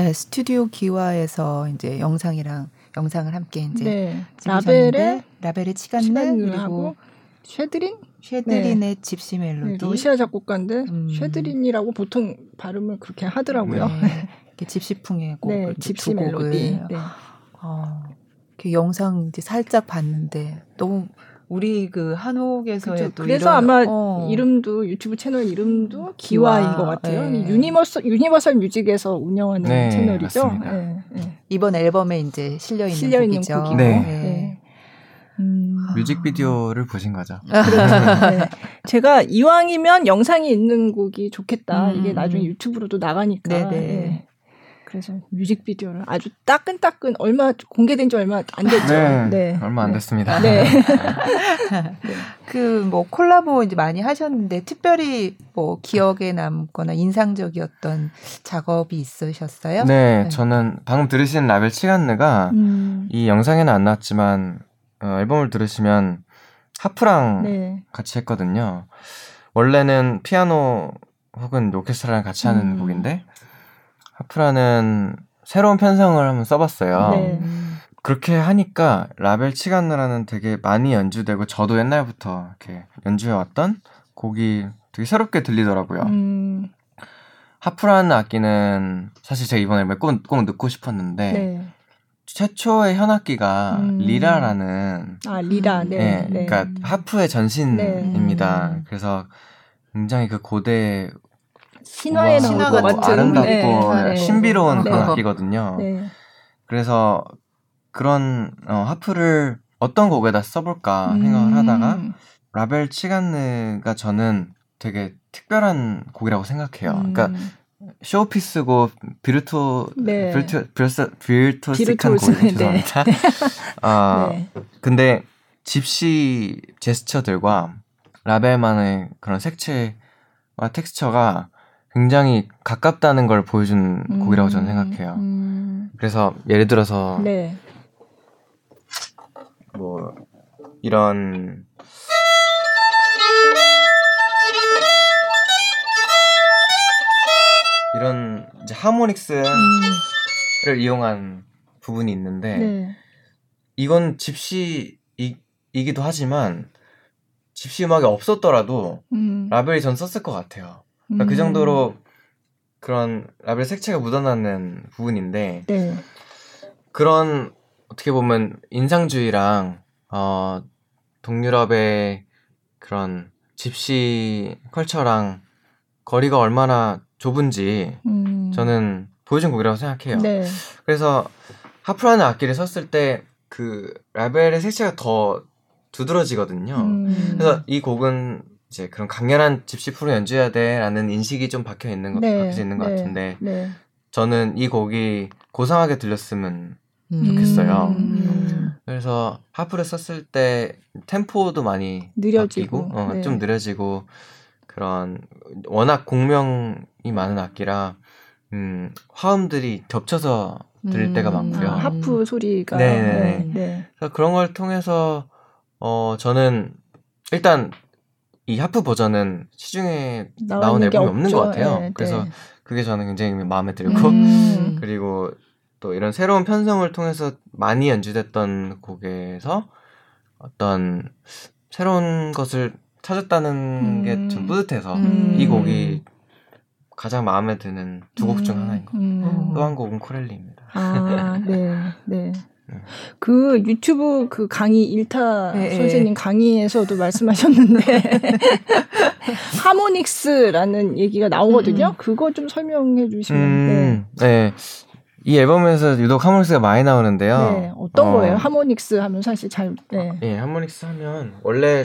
네, 스튜디오 기와에서 이제 영상이랑 영상을 함께 이제 네. 라벨의 라벨의 치간 네 그리고 쉐드린 쉐드린의 네. 집시 멜로디. 네, 러시아 작곡가인데 음. 쉐드린이라고 보통 발음을 그렇게 하더라고요. 네. 집시풍의 곡, 네, 집시 멜로디. 네. 어, 영상 이제 살짝 봤는데 너무 우리 그 한옥에서의 또 그래서 이런, 아마 어. 이름도 유튜브 채널 이름도 기와인 기와. 것 같아요. 네. 유니버설 유니버설 뮤직에서 운영하는 네, 채널이죠. 네, 네. 이번 앨범에 이제 실려 있는 실려 있는 곡이죠. 곡이고. 네. 네. 음. 뮤직비디오를 보신 거죠. [LAUGHS] 네. 제가 이왕이면 영상이 있는 곡이 좋겠다. 음. 이게 나중에 유튜브로도 나가니까. 네네. 네. 그래서 뮤직비디오를 아주 따끈따끈 얼마 공개된 지 얼마 안 됐죠. 네, 네. 얼마 안 네. 됐습니다. 네. 네. [LAUGHS] 그 뭐 콜라보 이제 많이 하셨는데 특별히 뭐 기억에 남거나 인상적이었던 작업이 있으셨어요? 네, 네. 저는 방금 들으신 라벨 치간느가 음. 이 영상에는 안 나왔지만 어, 앨범을 들으시면 하프랑 네. 같이 했거든요. 원래는 피아노 혹은 오케스트라랑 같이 하는 음. 곡인데 하프라는 새로운 편성을 한번 써봤어요. 네. 그렇게 하니까 라벨 치간느라는 되게 많이 연주되고 저도 옛날부터 이렇게 연주해왔던 곡이 되게 새롭게 들리더라고요. 음. 하프라는 악기는 사실 제가 이번에 꼭, 꼭 넣고 싶었는데 네. 최초의 현악기가 음. 리라라는 아 리라 네, 네, 네. 그러니까 하프의 전신입니다. 네. 그래서 굉장히 그 고대 신화에 나올 것 같은 아름답고 네. 네. 신비로운 네. 그런 악기거든요. 네. 그래서 그런 어, 하프를 어떤 곡에다 써볼까 음. 생각을 하다가 라벨 치간느가 저는 되게 특별한 곡이라고 생각해요. 음. 그러니까 쇼피스고 비르토 네. 비르토 비르토 비르토스틱한 곡 네. 죄송합니다. 네. 아 [LAUGHS] 네. 근데 집시 제스처들과 라벨만의 그런 색채와 텍스처가 굉장히 가깝다는 걸 보여준 음, 곡이라고 저는 생각해요. 음. 그래서 예를 들어서 네. 뭐 이런 이런 이제 하모닉스를 음. 이용한 부분이 있는데 네. 이건 집시이기도 하지만 집시 음악이 없었더라도 음. 라벨이 전 썼을 것 같아요. 그러니까 그 음. 그 정도로 그런 라벨 색채가 묻어나는 부분인데 네. 그런 어떻게 보면 인상주의랑 어 동유럽의 그런 집시 컬처랑 거리가 얼마나 좁은지 음. 저는 보여준 곡이라고 생각해요. 네. 그래서 하프라는 악기를 썼을 때 그 라벨의 색채가 더 두드러지거든요. 음. 그래서 이 곡은 이제 그런 강렬한 집시 프로 연주해야 돼라는 인식이 좀 박혀 있는 것, 네. 박혀 있는 것 네. 같은데 네. 저는 이 곡이 고상하게 들렸으면 음. 좋겠어요. 음. 그래서 하프를 썼을 때 템포도 많이 느려지고, 바뀌고, 어, 네. 좀 느려지고 그런 워낙 공명이 많은 악기라 음, 화음들이 겹쳐서 들릴 음. 때가 많고요. 아, 하프 소리가 네네네. 네, 네. 그래서 그런 걸 통해서 어 저는 일단 이 하프 버전은 시중에 나온 앨범이 없는 것 같아요. 네, 그래서 네. 그게 저는 굉장히 마음에 들고 음. [LAUGHS] 그리고 또 이런 새로운 편성을 통해서 많이 연주됐던 곡에서 어떤 새로운 것을 찾았다는 음. 게좀 뿌듯해서 음. 이 곡이 가장 마음에 드는 두 곡 중 하나인 것 같아요. 음. 또한 곡은 코렐리입니다. 아, 네, 네. 그 유튜브 그 강의 일타 네, 선생님 강의에서도 말씀하셨는데 [LAUGHS] 하모닉스라는 얘기가 나오거든요. 음. 그거 좀 설명해 주시면. 음, 네. 네. 이 앨범에서 유독 하모닉스가 많이 나오는데요. 네, 어떤 어, 거예요? 하모닉스 하면 사실 잘. 네. 예, 하모닉스 하면 원래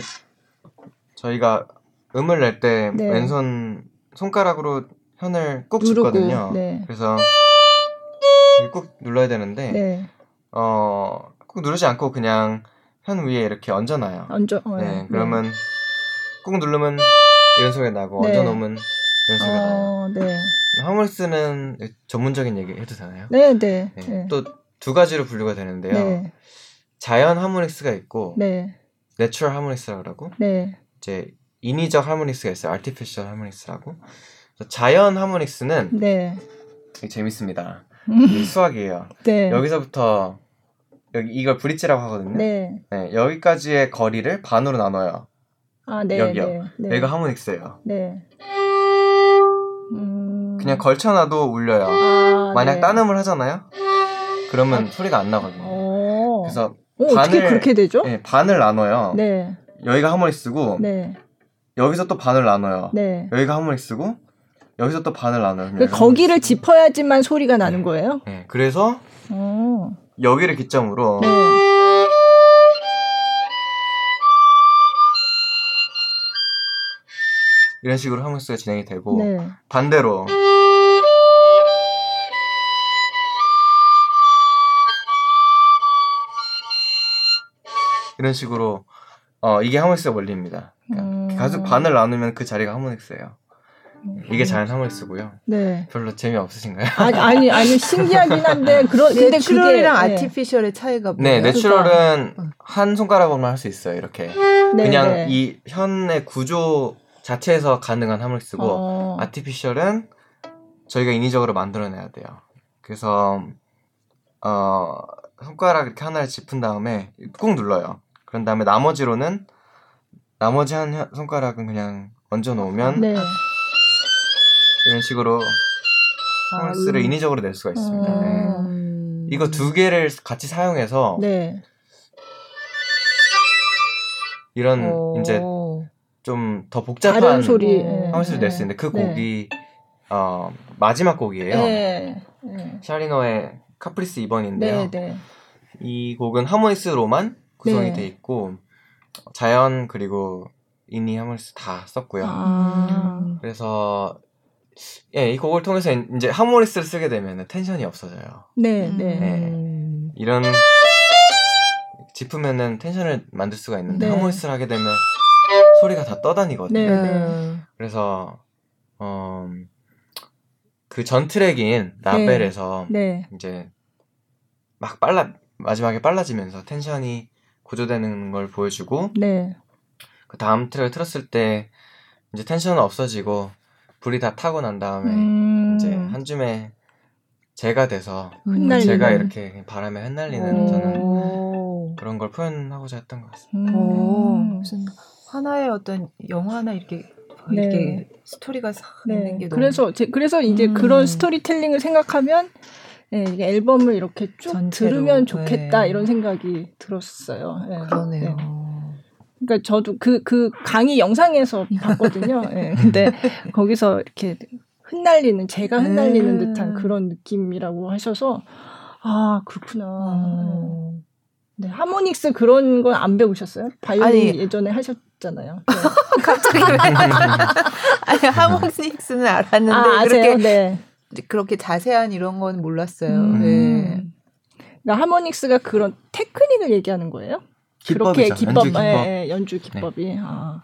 저희가 음을 낼때 네. 왼손 손가락으로 현을 꾹 누르고, 짚거든요. 네. 그래서 꾹 눌러야 되는데 네. 어, 꾹 누르지 않고 그냥 현 위에 이렇게 얹어놔요. 얹어. 어, 네, 네. 그러면 네. 꾹 누르면 이런 소리가 나고 네. 얹어놓으면 이런 소리가 어, 나요. 네. 하모닉스는 전문적인 얘기 해도 되나요? 네, 네. 네. 네. 또 두 가지로 분류가 되는데요. 네. 자연 하모닉스가 있고, 네. natural harmonics라고 그러고, 네. 이제 인위적 하모닉스가 있어요. artificial harmonics라고. 자연 하모닉스는 네. 재밌습니다. 수학이에요. 네. 여기서부터 여기 이걸 브릿지라고 하거든요. 네. 네. 여기까지의 거리를 반으로 나눠요. 아, 네. 여기요. 네, 네. 여기가 하모닉스예요. 네. 음... 그냥 걸쳐놔도 울려요. 아, 만약 네. 따음을 하잖아요. 그러면 아, 소리가 안 나거든요. 오. 그래서 오, 반을 어떻게 그렇게 되죠? 네, 반을 나눠요. 네. 여기가 하모닉스고 네. 여기서 또 반을 나눠요. 네. 여기가 하모닉스고 여기서 또 반을 나눠요. 그 거기를 짚어야지만 소리가 나는 거예요? 네. 그래서 오. 여기를 기점으로 네. 이런 식으로 하모닉스가 진행이 되고 네. 반대로 이런 식으로 어 이게 하모닉스가 원리입니다. 그러니까 음... 가수 반을 나누면 그 자리가 하모닉스예요. 이게 음. 자연 하모닉스고요. 네. 별로 재미 없으신가요? 아니 아니 아니 신기하긴 한데 그런 근데 내추럴이랑 그게, 아티피셜의 차이가 뭐예요? 네, 내추럴은 그러니까. 한 손가락으로만 할 수 있어요. 이렇게 네, 그냥 네. 이 현의 구조 자체에서 가능한 하모닉스고 어. 아티피셜은 저희가 인위적으로 만들어내야 돼요. 그래서 어 손가락 이렇게 하나를 짚은 다음에 꾹 눌러요. 그런 다음에 나머지로는 나머지 한 손가락은 그냥 얹어 놓으면 네. 이런 식으로 하우스를 아, 음. 인위적으로 낼 수가 있습니다. 어... 네. 이거 두 개를 같이 사용해서 네. 이런 어... 이제 좀 더 복잡한 소리 하우스를 낼수 있는데 그 네. 곡이 어, 마지막 곡이에요. 네. 네. 샤리노의 카프리스 2번인데요. 이 곡은 하모니스로만 구성이 돼 있고 자연 그리고 인니 하모니스 다 썼고요. 아. 그래서 예, 이 곡을 통해서 이제 하모니스를 쓰게 되면 텐션이 없어져요. 네, 네. 네. 이런 짚으면은 텐션을 만들 수가 있는데 네. 하모니스를 하게 되면 소리가 다 떠다니거든요. 네, 네. 그래서 어, 그 전 트랙인 라벨에서 네. 이제 막 빨라 마지막에 빨라지면서 텐션이 구조되는 걸 보여주고 네. 그 다음 트랙을 틀었을 때 이제 텐션은 없어지고 불이 다 타고 난 다음에 음. 이제 한 줌에 제가 돼서 음. 제가 이렇게 바람에 흩날리는 저는 그런 걸 표현하고자 했던 것 같습니다. 음. 무슨 하나의 어떤 영화나 이렇게 네. 이렇게 스토리가 네. 있는 게 그래서 제, 그래서 이제 음. 그런 스토리텔링을 생각하면 네, 이게 앨범을 이렇게 쭉 전체로, 들으면 좋겠다 네. 이런 생각이 들었어요. 네. 그러네요. 그러니까 저도 그, 그 강의 영상에서 [LAUGHS] 봤거든요. 예. 네. 근데 거기서 이렇게 흩날리는, 제가 흩날리는 음. 듯한 그런 느낌이라고 하셔서, 아, 그렇구나. 음. 네, 하모닉스 그런 건 안 배우셨어요? 바이올린 예전에 하셨잖아요. [LAUGHS] 네. 갑자기 [LAUGHS] 아니 하모닉스는 알았는데 아, 그렇게 네. 그렇게 자세한 이런 건 몰랐어요. 음. 네. 그러니까 하모닉스가 그런 테크닉을 얘기하는 거예요? 그렇게 기법, 연주, 기법. 예, 예, 연주 기법이. 네. 아.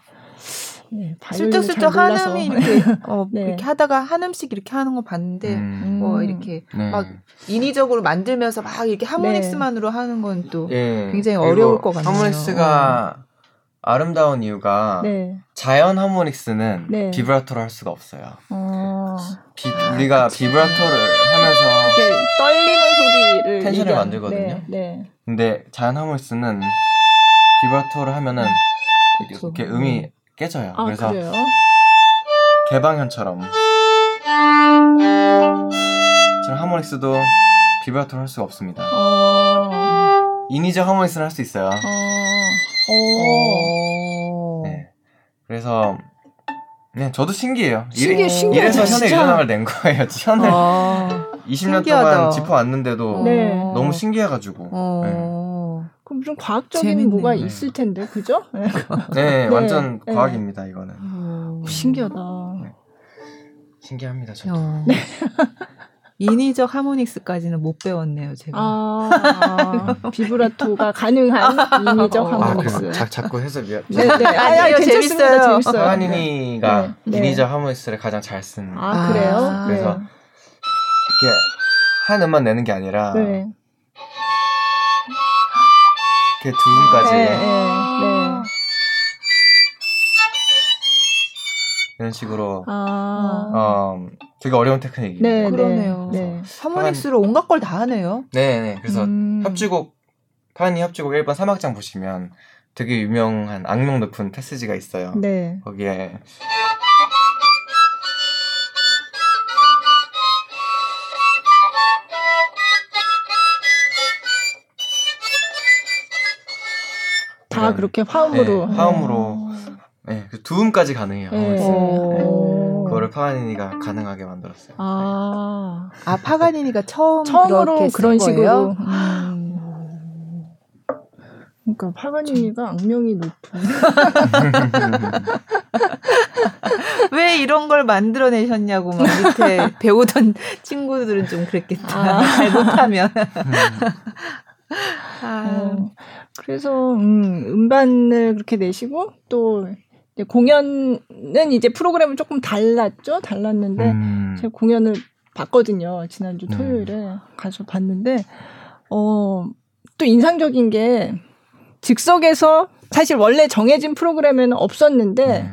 네, 슬쩍슬쩍 한음이 이렇게 [LAUGHS] 어 네. 이렇게 하다가 한음씩 이렇게 하는 거 봤는데 음. 뭐 이렇게 네. 막 인위적으로 만들면서 막 이렇게 하모닉스만으로 네. 하는 건 또 굉장히 어려울 것 같아요. 하모닉스가 어. 아름다운 이유가 네. 자연 하모닉스는 네. 비브라토를 할 수가 없어요. 어. 비, 우리가 비브라토를 하면서 떨리는 소리를 텐션을 얘기한, 만들거든요. 근데 자연 하모닉스는 비브라토를 하면은 이렇게 음이 깨져요. 아, 그래서 그래요? 개방현처럼 지금 하모닉스도 비브라토를 할 수가 없습니다. 어... 인위적 하모닉스를 할수 있어요. 어... 어... 네. 그래서 네, 저도 신기해요. 신기해, 신기해. 이래서 현의 유전함을 낸 거예요. 현을 아, [LAUGHS] 20년 신기하다. 동안 짚어왔는데도 네. 너무 신기해가지고. 어... 네. 그럼 좀 과학적인 재밌네. 뭐가 있을 텐데, 그죠? [LAUGHS] 네, 네 완전 네. 과학입니다, 이거는. 오, 신기하다. 네. 신기합니다, 저도. 어. 네. [LAUGHS] 인위적 하모닉스까지는 못 배웠네요, 제가. 아, 아 비브라토가 가능한 인위적 아, 하모닉스. 아, 자, 자꾸 해서 미안. 네, 네. 아니요, 재밌어요. 재밌어요. 하니니가 네. 인위적 하모닉스를 가장 잘 쓰는. 아, 그래요? 아, 그래서 이렇게 한 음만 내는 게 아니라 네. 이렇게 두 분까지. 네, 네, 네. 이런 식으로 아. 어, 되게 어려운 테크닉이에요. 네, 그러네요. 네. 하모닉스로 온갖 걸 다 하네요. 네, 네. 그래서 음. 협주곡 파니 협주곡 1번 사막장 보시면 되게 유명한 악명 높은 패스지가 있어요. 네. 거기에 다 네. 그렇게 화음으로 네, 화음으로 네, 그 두음까지 가능해요. 네. 그거를 파가니니가 가능하게 만들었어요. 아, 아 파가니니가 처음 처음으로 그런 식으로. 음. 그러니까 파가니니가 악명이 높은. [LAUGHS] 왜 이런 걸 만들어내셨냐고 막 밑에 [LAUGHS] 배우던 친구들은 좀 그랬겠다. 아. [LAUGHS] 잘 못하면. 아. 어, 그래서 음, 음반을 그렇게 내시고 또 이제 공연은 이제 프로그램은 조금 달랐죠. 달랐는데 음. 제가 공연을 봤거든요. 지난주 네. 토요일에 음. 가서 봤는데 어, 또 인상적인 게 즉석에서 사실 원래 정해진 프로그램에는 없었는데 네.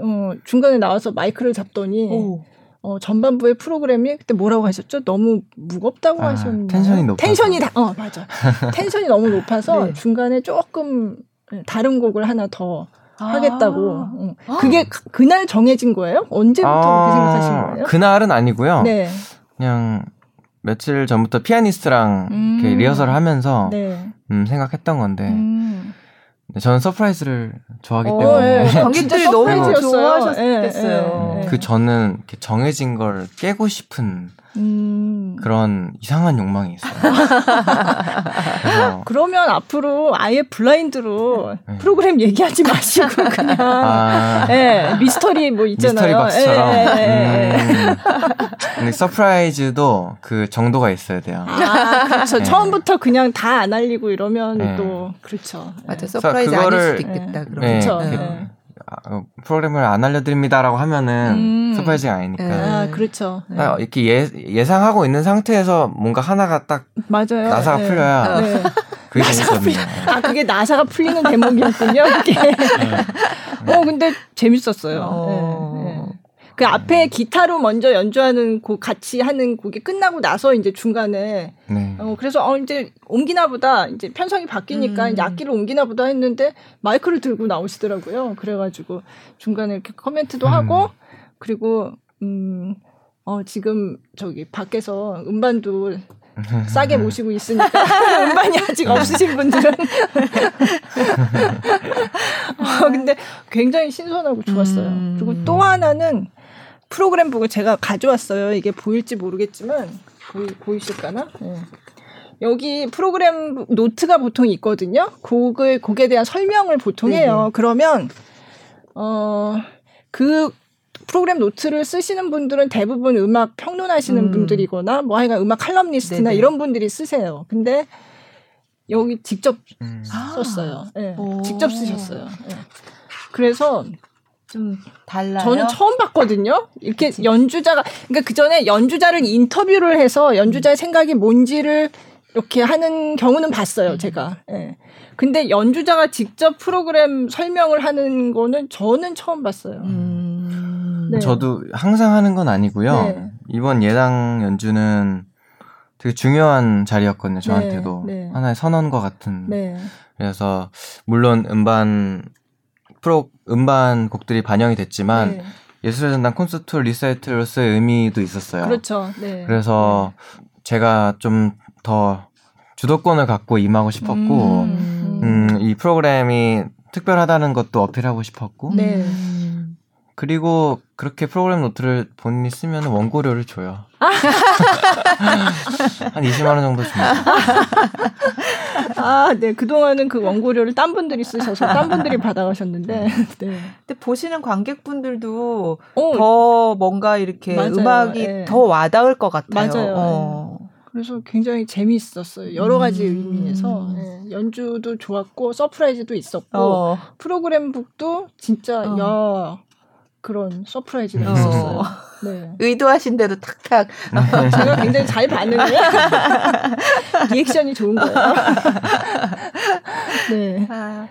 어, 중간에 나와서 마이크를 잡더니 오. 어, 전반부의 프로그램이 그때 뭐라고 하셨죠? 너무 무겁다고 아, 하셨나요? 텐션이 높아 텐션이 다, 어, 맞아. [LAUGHS] 텐션이 너무 높아서 네. 중간에 조금 다른 곡을 하나 더 아~ 하겠다고. 응. 그게 아. 그날 정해진 거예요? 언제부터 아~ 그렇게 생각하신 거예요? 그날은 아니고요. 네. 그냥 며칠 전부터 피아니스트랑 음~ 이렇게 리허설을 하면서 네. 음, 생각했던 건데 음~ 네, 저는 surprise를 좋아하기 어, 때문에 [LAUGHS] 네. 관객들이 너무 좋아하셨겠어요. 네. 그 저는 정해진 걸 깨고 싶은 음. 그런 이상한 욕망이 있어요. [LAUGHS] 그러면 앞으로 아예 블라인드로 네. 프로그램 얘기하지 마시고 [LAUGHS] 그냥 아. 네, 미스터리 뭐 있잖아요. 미스터리 박스처럼. 네, 음. 근데 surprise도 그 정도가 있어야 돼요. 아, 그렇죠. 네. 처음부터 그냥 다 안 알리고 이러면 네. 또 그렇죠. 맞아. surprise 아닐 수도 있겠다. 그럼. 그렇죠. 아, 프로그램을 안 알려드립니다라고 하면은 음. surprise가 아니니까. 네. 아, 그렇죠. 네. 이렇게 예, 예상하고 있는 상태에서 뭔가 하나가 딱 맞아요. 나사가 네. 풀려야 네. 그게 재밌거든요. 아, 그게 나사가 풀리는 대목이었군요. 이게. 네. [LAUGHS] 어, 근데 재밌었어요. 어. 네. 그 앞에 기타로 먼저 연주하는 곡 같이 하는 곡이 끝나고 나서 이제 중간에 네. 어 그래서 어 이제 옮기나 보다 이제 편성이 바뀌니까 음. 이제 악기를 옮기나 보다 했는데 마이크를 들고 나오시더라고요. 그래 가지고 중간에 이렇게 코멘트도 음. 하고 그리고 음 어, 지금 저기 밖에서 음반도 [LAUGHS] 싸게 모시고 있으니까 [LAUGHS] 음반이 아직 없으신 분들은 [LAUGHS] 어, 근데 굉장히 신선하고 좋았어요. 음. 그리고 또 하나는 프로그램 보고 제가 가져왔어요. 이게 보일지 모르겠지만 보이, 보이실까나? 네. 여기 프로그램 노트가 보통 있거든요. 곡을 곡에 대한 설명을 보통 해요. 네 그러면 어 그 프로그램 노트를 쓰시는 분들은 대부분 음악 평론하시는 음. 분들이거나 뭐 하여간 음악 칼럼니스트나 네네. 이런 분들이 쓰세요. 근데 여기 직접 음. 썼어요. 네, 직접 쓰셨어요. 네. 그래서 좀 달라요. 저는 처음 봤거든요. 이렇게 그치. 연주자가 그러니까 그 전에 연주자를 인터뷰를 해서 연주자의 생각이 뭔지를 이렇게 하는 경우는 봤어요, 음. 제가. 예. 네. 근데 연주자가 직접 프로그램 설명을 하는 거는 저는 처음 봤어요. 음. 네. 저도 항상 하는 건 아니고요. 네. 이번 예당 연주는 되게 중요한 자리였거든요, 저한테도. 네, 네. 하나의 선언과 같은. 네. 그래서 물론 음반 프로 음반 곡들이 반영이 됐지만 네. 예술의 전당 콘서트 리사이트로서의 의미도 있었어요. 그렇죠. 네. 그래서 네. 제가 좀 더 주도권을 갖고 임하고 싶었고, 음. 음, 이 프로그램이 특별하다는 것도 어필하고 싶었고, 네. 그리고 그렇게 프로그램 노트를 본인이 쓰면 원고료를 줘요. [LAUGHS] 한 20만 원 정도 줍니다. 아, 네. 그동안은 그 원고료를 딴 분들이 쓰셔서 딴 분들이 받아가셨는데. 네. 근데 보시는 관객분들도 어, 더 뭔가 이렇게 맞아요. 음악이 네. 더 와닿을 것 같아요. 맞아요. 어. 그래서 굉장히 재미있었어요. 여러 가지 음. 의미에서 네. 연주도 좋았고 surprise도 있었고 어. 프로그램 북도 진짜 어. 야 그런 surprise가 어. 있었어요. 네. 의도하신 대로 탁탁. [LAUGHS] 제가 굉장히 잘 반응해요. [LAUGHS] 리액션이 좋은 거예요. [LAUGHS] 네. 아.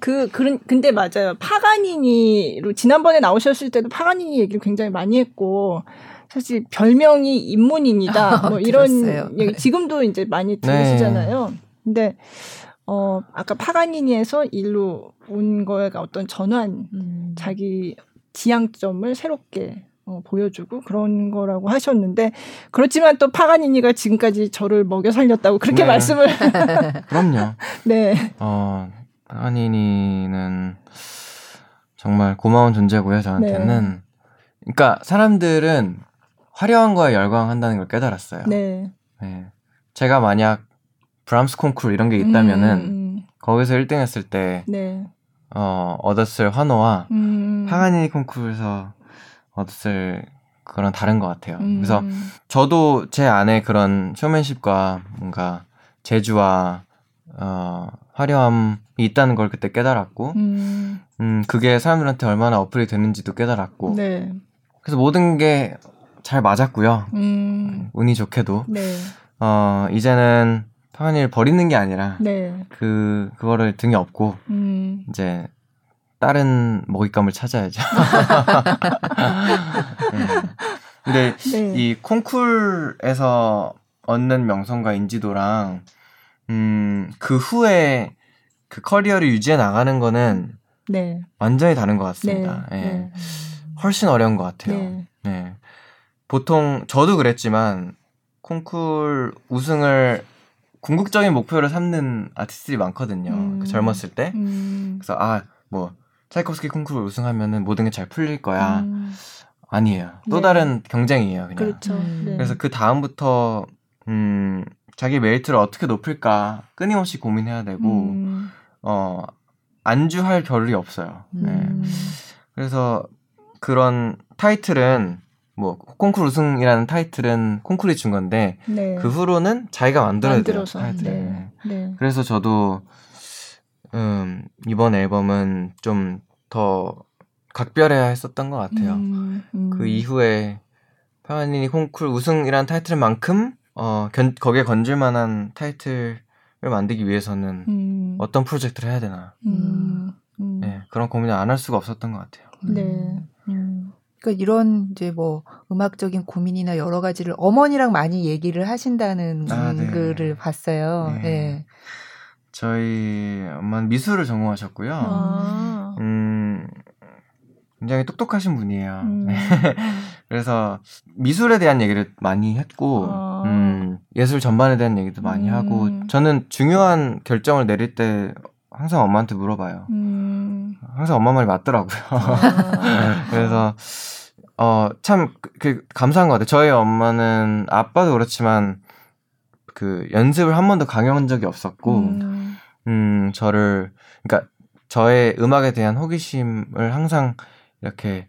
그, 그런, 근데 맞아요. 파가니니로, 지난번에 나오셨을 때도 파가니니 얘기를 굉장히 많이 했고, 사실 별명이 인문인이다. 뭐 이런 얘기 지금도 이제 많이 들으시잖아요. 네. 근데 어 아까 파가니니에서 일로 온 거가 어떤 전환, 음. 자기 지향점을 새롭게 어, 보여주고 그런 거라고 하셨는데 그렇지만 또 파가니니가 지금까지 저를 먹여 살렸다고 그렇게 네. 말씀을 [LAUGHS] 그럼요. [LAUGHS] 네. 어 파가니니는 정말 고마운 존재고요 저한테는. 네. 그러니까 사람들은 화려한 거에 열광한다는 걸 깨달았어요. 네. 네. 제가 만약 브람스 콩쿨 이런 게 있다면은 음, 음. 거기서 1등 했을 때 네. 어, 얻었을 환호와 음. 파가니니 콩쿠르에서 얻었을 그런 다른 것 같아요. 음. 그래서 저도 제 안에 그런 쇼맨십과 뭔가 재주와 어, 화려함이 있다는 걸 그때 깨달았고, 음. 음, 그게 사람들한테 얼마나 어플이 되는지도 깨달았고, 네. 그래서 모든 게 잘 맞았고요. 음. 운이 좋게도. 네. 어, 이제는 파가니를 버리는 게 아니라, 네. 그, 그거를 등에 업고, 음. 이제 다른 먹잇감을 찾아야죠. [LAUGHS] 네. 근데 네. 이 콩쿨에서 얻는 명성과 인지도랑 음, 그 후에 그 커리어를 유지해 나가는 거는 네. 완전히 다른 것 같습니다. 네. 네. 훨씬 어려운 것 같아요. 네. 네. 보통 저도 그랬지만 콩쿨 우승을 궁극적인 목표를 삼는 아티스트들이 많거든요. 음. 그 젊었을 때. 음. 그래서 아 뭐 차이콥스키 콩쿠르 우승하면은 모든 게 잘 풀릴 거야. 음. 아니에요. 또 네. 다른 경쟁이에요, 그냥. 그렇죠. 음. 네. 그래서 그 다음부터 음, 자기 메리트를 어떻게 높일까 끊임없이 고민해야 되고 음. 어 안주할 겨를이 없어요. 네. 음. 그래서 그런 타이틀은 뭐 콩쿠르 우승이라는 타이틀은 콩쿠르이 준 건데 네. 그 후로는 자기가 만들어야 돼요 타이틀. 네. 네. 그래서 저도 음, 이번 앨범은 좀 더 각별해야 했었던 것 같아요. 음, 음. 그 이후에 파마니니 콩쿨 우승이라는 타이틀만큼 어, 견, 거기에 건질 만한 타이틀을 만들기 위해서는 음. 어떤 프로젝트를 해야 되나. 음, 음. 네, 그런 고민을 안 할 수가 없었던 것 같아요. 네. 그러니까 이런 이제 뭐 음악적인 고민이나 여러 가지를 어머니랑 많이 얘기를 하신다는 아, 네. 글을 봤어요. 네. 네. 저희 엄마는 미술을 전공하셨고요. 아. 음, 굉장히 똑똑하신 분이에요. 음. [LAUGHS] 네. 그래서 미술에 대한 얘기를 많이 했고, 아. 음, 예술 전반에 대한 얘기도 많이 음. 하고, 저는 중요한 결정을 내릴 때 항상 엄마한테 물어봐요. 음. 항상 엄마 말이 맞더라고요. 아. [LAUGHS] 그래서, 어, 참, 그, 그, 감사한 것 같아요. 저희 엄마는 아빠도 그렇지만, 그 연습을 한 번도 강요한 적이 없었고, 음. 음, 저를, 그러니까 저의 음악에 대한 호기심을 항상 이렇게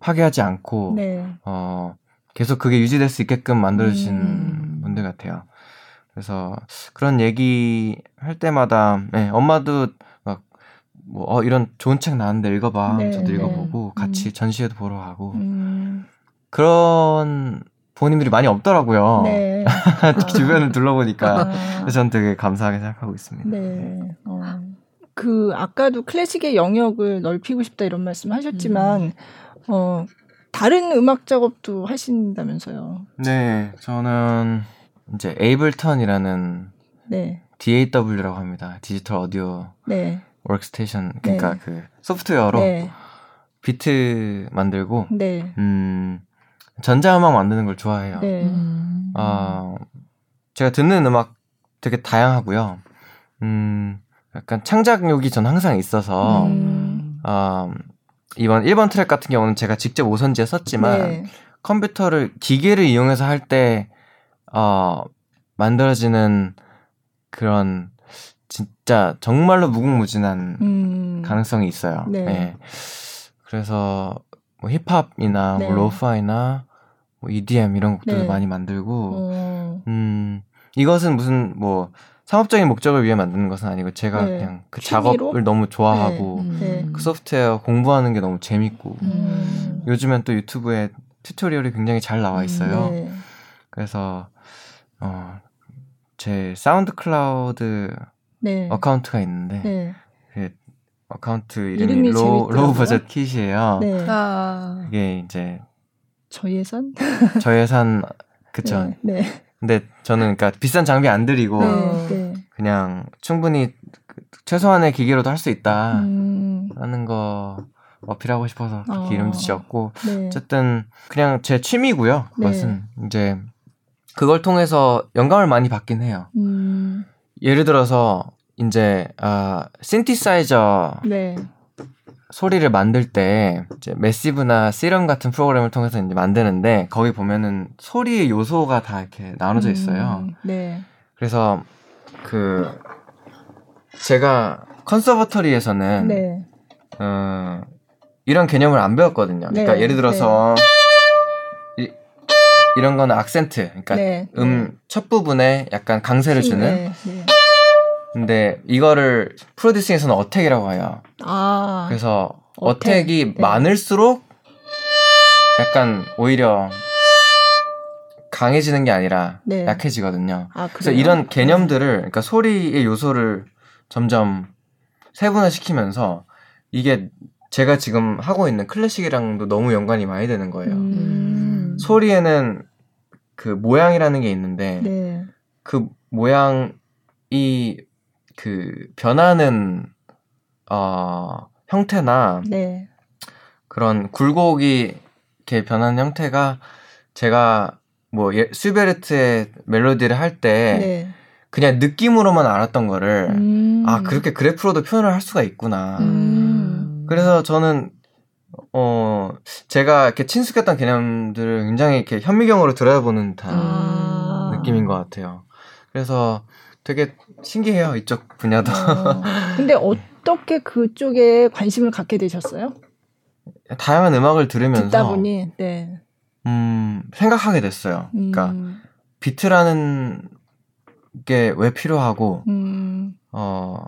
파괴하지 않고, 네. 어, 계속 그게 유지될 수 있게끔 만들어주신 음. 분들 같아요. 그래서 그런 얘기 할 때마다, 네, 엄마도 막, 뭐, 어, 이런 좋은 책 나왔는데 읽어봐. 네, 저도 네. 읽어보고, 같이 음. 전시회도 보러 가고. 음. 그런 부모님들이 많이 없더라고요. 네. [LAUGHS] 주변을 둘러보니까. 아. 그래서 저는 되게 감사하게 생각하고 있습니다. 네. 어. 그 아까도 클래식의 영역을 넓히고 싶다 이런 말씀 하셨지만 음. 어 다른 음악 작업도 하신다면서요. 네, 저는 이제 Ableton이라는 네. DAW라고 합니다. digital audio 네. 워크스테이션 그러니까 네. 그 소프트웨어로 네. 비트 만들고 네. 음 전자음악 만드는 걸 좋아해요. 네. 음. 어, 제가 듣는 음악 되게 다양하고요. 음, 약간 창작욕이 전 항상 있어서, 음. 어, 이번 1번 트랙 같은 경우는 제가 직접 오선지에 썼지만, 네. 컴퓨터를, 기계를 이용해서 할 때, 어, 만들어지는 그런, 진짜 정말로 무궁무진한 음. 가능성이 있어요. 네. 네. 그래서 뭐 힙합이나 뭐 네. 뭐 lo-fi나 뭐 EDM 이런 곡들을 네. 많이 만들고 어. 음 이것은 무슨 뭐 상업적인 목적을 위해 만드는 것은 아니고 제가 네. 그냥 그 취미로? 작업을 너무 좋아하고 네. 음. 네. 그 소프트웨어 공부하는 게 너무 재밌고 음. 요즘엔 또 유튜브에 tutorial이 굉장히 잘 나와 음, 있어요. 네. 그래서 어, 제 SoundCloud 네. account가 있는데 그 account 이름이, 이름이 low, low budget kit이에요. 네. 아. 이게 이제 저예산? 저예산 [LAUGHS] 그쵸. 네, 네. 근데 저는 그러니까 비싼 장비 안 들이고 네, 네. 그냥 충분히 그 최소한의 기계로도 할 수 있다 음. 하는 거 어필하고 싶어서 그렇게 어. 이름도 지었고 네. 어쨌든 그냥 제 취미고요. 그것은 네. 이제 그걸 통해서 영감을 많이 받긴 해요. 음. 예를 들어서 이제 아 신티사이저 네. 소리를 만들 때 이제 매시브나 시럼 같은 프로그램을 통해서 이제 만드는데 거기 보면은 소리의 요소가 다 이렇게 나눠져 있어요. 음, 네. 그래서 그 제가 컨서버터리에서는 네. 어, 이런 개념을 안 배웠거든요. 그러니까 네, 예를 들어서 네. 이, 이런 거는 악센트, 그러니까 네, 음첫 부분에 약간 강세를 주는. 네, 네. 근데 이거를 프로듀싱에서는 어택이라고 해요. 아. 그래서 어택. 이 네. 많을수록 약간 오히려 강해지는 게 아니라 네. 약해지거든요. 아, 그래서 이런 개념들을 그러니까 소리의 요소를 점점 세분화 시키면서 이게 제가 지금 하고 있는 클래식이랑도 너무 연관이 많이 되는 거예요. 음. 소리에는 그 모양이라는 게 있는데 네. 그 모양이 그 변하는 어 형태나 네. 그런 굴곡이 이렇게 변하는 형태가 제가 뭐 예, 슈베르트의 멜로디를 할때 네. 그냥 느낌으로만 알았던 거를 음. 아 그렇게 그래프로도 표현을 할 수가 있구나. 음. 그래서 저는 어 제가 이렇게 친숙했던 개념들을 굉장히 이렇게 현미경으로 들여다보는 듯한 아. 느낌인 것 같아요. 그래서 되게 신기해요 이쪽 분야도. 어. 근데 어떻게 그쪽에 관심을 갖게 되셨어요? [LAUGHS] 다양한 음악을 들으면서 듣다 보니 네. 음 생각하게 됐어요. 그러니까 음. 비트라는 게 왜 필요하고 음. 어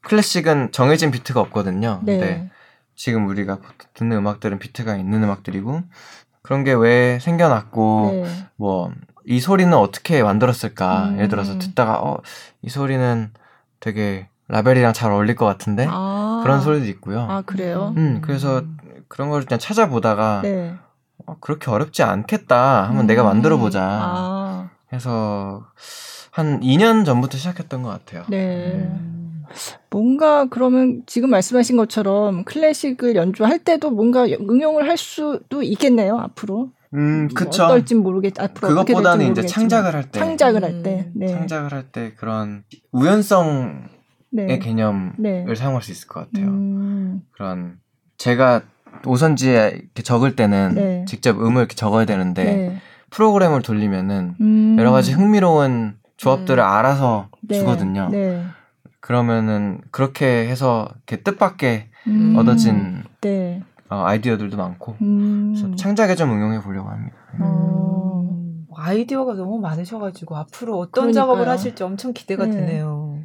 클래식은 정해진 비트가 없거든요. 네. 근데 지금 우리가 듣는 음악들은 비트가 있는 음악들이고 그런 게 왜 생겨났고 네. 뭐이 소리는 어떻게 만들었을까? 음. 예를 들어서 듣다가 어 이 소리는 되게 라벨이랑 잘 어울릴 것 같은데 아. 그런 소리도 있고요. 아 그래요? 음 그래서 그런 걸 그냥 찾아보다가 네. 어, 그렇게 어렵지 않겠다. 한번 음. 내가 만들어 보자. 아. 해서 한 2년 전부터 시작했던 것 같아요. 네. 음. 뭔가 그러면 지금 말씀하신 것처럼 클래식을 연주할 때도 뭔가 응용을 할 수도 있겠네요 앞으로. 음, 그쵸. 어떨진 모르겠. 앞으로 그것보다는 이제 창작을 할 때. 창작을 할 때. 네. 창작을 할 때 그런 우연성의 네. 개념을 네. 사용할 수 있을 것 같아요. 음. 그런 제가 오선지에 이렇게 적을 때는 네. 직접 음을 이렇게 적어야 되는데 네. 프로그램을 돌리면은 음. 여러 가지 흥미로운 조합들을 음. 알아서 네. 주거든요. 네. 그러면은 그렇게 해서 이렇게 뜻밖의 음. 얻어진 네. 어, 아이디어들도 많고 음. 그래서 창작에 좀 응용해 보려고 합니다. 음. 아이디어가 너무 많으셔가지고 앞으로 어떤 그러니까요. 작업을 하실지 엄청 기대가 네. 되네요.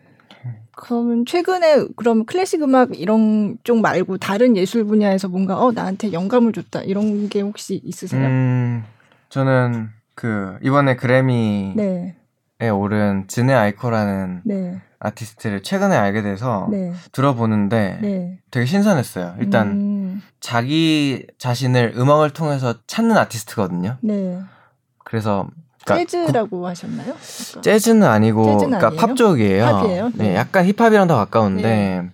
그러면 최근에 그럼 클래식 음악 이런 쪽 말고 다른 예술 분야에서 뭔가 어 나한테 영감을 줬다 이런 게 혹시 있으세요? 음, 저는 그 이번에 그래미에 네. 오른 진네 아이코라는 네. 아티스트를 최근에 알게 돼서 네. 들어보는데 네. 되게 신선했어요. 일단 음. 자기 자신을 음악을 통해서 찾는 아티스트거든요. 네. 그래서 그러니까 재즈라고 구, 하셨나요? 그러니까. 재즈는 아니고 재즈는 그러니까 팝 쪽이에요. 팝이에요? 네. 네. 약간 힙합이랑 더 가까운데 네.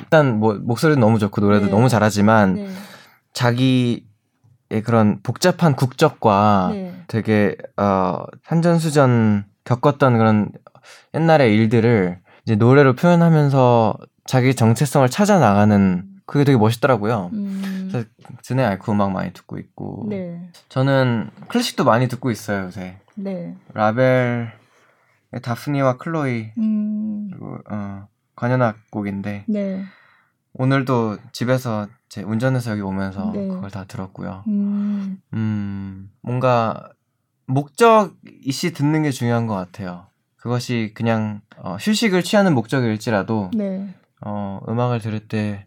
일단 뭐 목소리도 너무 좋고 노래도 네. 너무 잘하지만 네. 자기의 그런 복잡한 국적과 네. 되게 어 산전수전 겪었던 그런 옛날의 일들을 이제 노래로 표현하면서 자기 정체성을 찾아 나가는 그게 되게 멋있더라고요. 음. 그래서 드네 알코 음악 많이 듣고 있고. 네. 저는 클래식도 많이 듣고 있어요, 요새. 네. 라벨의 다프니와 클로이. 음. 그리고, 어, 관현악 곡인데. 네. 오늘도 집에서 제 운전해서 여기 오면서 네. 그걸 다 들었고요. 음. 음, 뭔가 목적이시 듣는 게 중요한 것 같아요. 그것이 그냥 어, 휴식을 취하는 목적일지라도 네. 어, 음악을 들을 때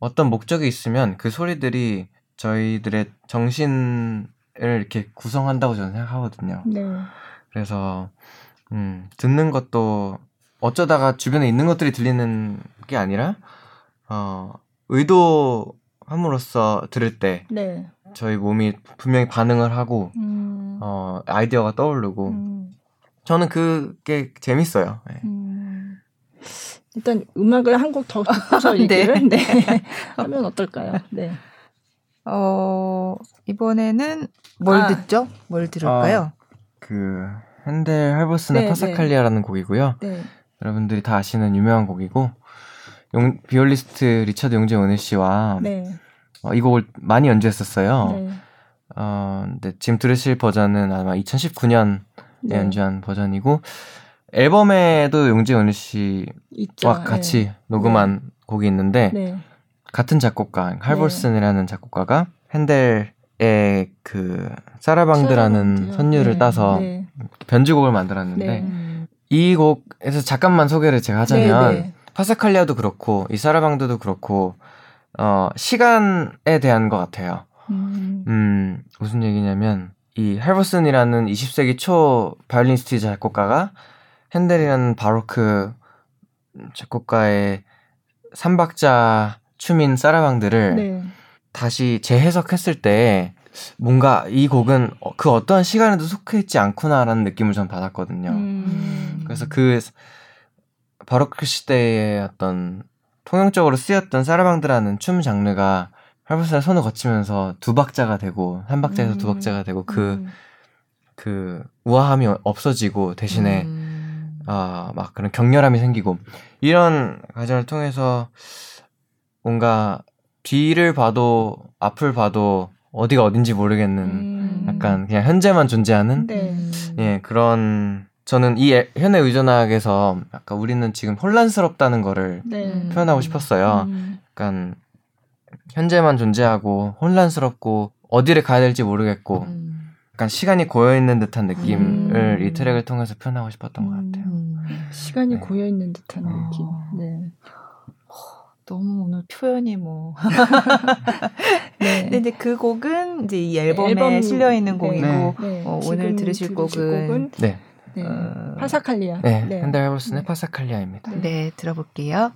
어떤 목적이 있으면 그 소리들이 저희들의 정신을 이렇게 구성한다고 저는 생각하거든요. 네. 그래서 음, 듣는 것도 어쩌다가 주변에 있는 것들이 들리는 게 아니라 어, 의도한 함으로써 들을 때 네. 저희 몸이 분명히 반응을 하고 음. 어 아이디어가 떠오르고 음. 저는 그게 재밌어요. 네. 음. 일단 음악을 한 곡 더 듣고서 [LAUGHS] 네. 얘기를 네. 네. 하면 어떨까요? 네. 어 이번에는 뭘 아. 듣죠? 뭘 들을까요? 어, 그 헨델 할버슨의 네, 파사칼리아라는 네. 곡이고요. 네. 여러분들이 다 아시는 유명한 곡이고 용, 비올리스트 리처드 용재 오닐 씨와 네. 어, 이 곡을 많이 연주했었어요. 네. 어, 근데 지금 들으실 버전은 아마 2019년에 네. 연주한 버전이고 앨범에도 용재 오닐 씨와. 같이 네. 녹음한 곡이 있는데 같은 작곡가 할볼슨이라는 작곡가가 헨델 그 사라방드라는 선율을 네, 따서 네. 변주곡을 만들었는데 네. 이 곡에서 잠깐만 소개를 제가 하자면 네, 네. 파사칼리아도 그렇고 이 사라방드도 그렇고 어 시간에 대한 것 같아요. 음. 음 무슨 얘기냐면 이 할버슨이라는 20세기 초 바이올리니스트 작곡가가 핸델이라는 바로크 작곡가의 삼박자 춤인 사라방드를 네. 다시 재해석했을 때 뭔가 이 곡은 그 어떠한 시간에도 속해 있지 않구나라는 느낌을 전 받았거든요. 음. 그래서 그 바로크 시대의 어떤 통용적으로 쓰였던 사라방드라는 춤 장르가 할부스의 손을 거치면서 두 박자가 되고 한 박자에서 음. 두 박자가 되고 그그 음. 그 우아함이 없어지고 대신에 음. 아막 그런 격렬함이 생기고 이런 과정을 통해서 뭔가 뒤를 봐도 앞을 봐도 어디가 어딘지 모르겠는 음. 약간 그냥 현재만 존재하는 네. 예 그런 저는 이 현의 의존학에서 약간 우리는 지금 혼란스럽다는 거를 네. 표현하고 싶었어요. 음. 약간 현재만 존재하고 혼란스럽고 어디를 가야 될지 모르겠고 음. 약간 시간이 고여 있는 듯한 느낌을 음. 이 트랙을 통해서 표현하고 싶었던 것 같아요. 음. 시간이 네. 고여 있는 듯한 느낌. 네. 너무 오늘 표현이 뭐. [LAUGHS] 네. 근데 이제 그 곡은 이제 이 앨범에 앨범, 실려 있는 네. 곡이고 네. 네. 어, 오늘 들으실 곡은, 곡은 네. 네. 어, 파사칼리아. 네. 네. 핸델 헤버슨의 파사칼리아입니다. 네, 들어볼게요.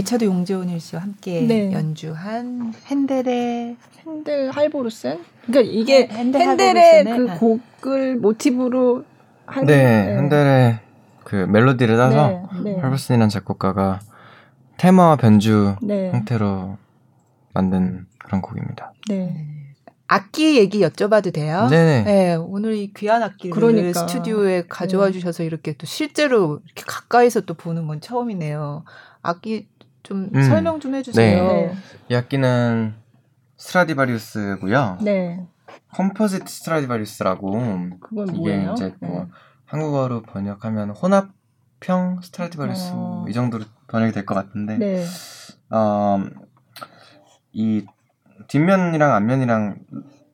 리차드 용재훈 씨와 함께 네. 연주한 핸델의 핸델 할보르센. 그러니까 이게 핸델 핸델의 그 곡을 모티브로 한 네, 네. 핸델의 그 멜로디를 따서 네, 네. 할보르센이라는 작곡가가 테마와 변주 네. 형태로 만든 그런 곡입니다. 네. 악기 얘기 여쭤봐도 돼요? 네네. 네, 오늘 이 귀한 악기를 그러니까. 스튜디오에 가져와 네. 주셔서 이렇게 또 실제로 이렇게 가까이서 또 보는 건 처음이네요. 악기 좀 음. 설명 좀 해주세요. 네. 이 악기는 스트라디바리우스고요. 네. composite 스트라디바리우스라고 이게 뭐예요? 이제 뭐 네. 한국어로 번역하면 혼합형 스트라디바리우스 어. 이 정도로 번역이 될 것 같은데 네. 어, 이 뒷면이랑 앞면이랑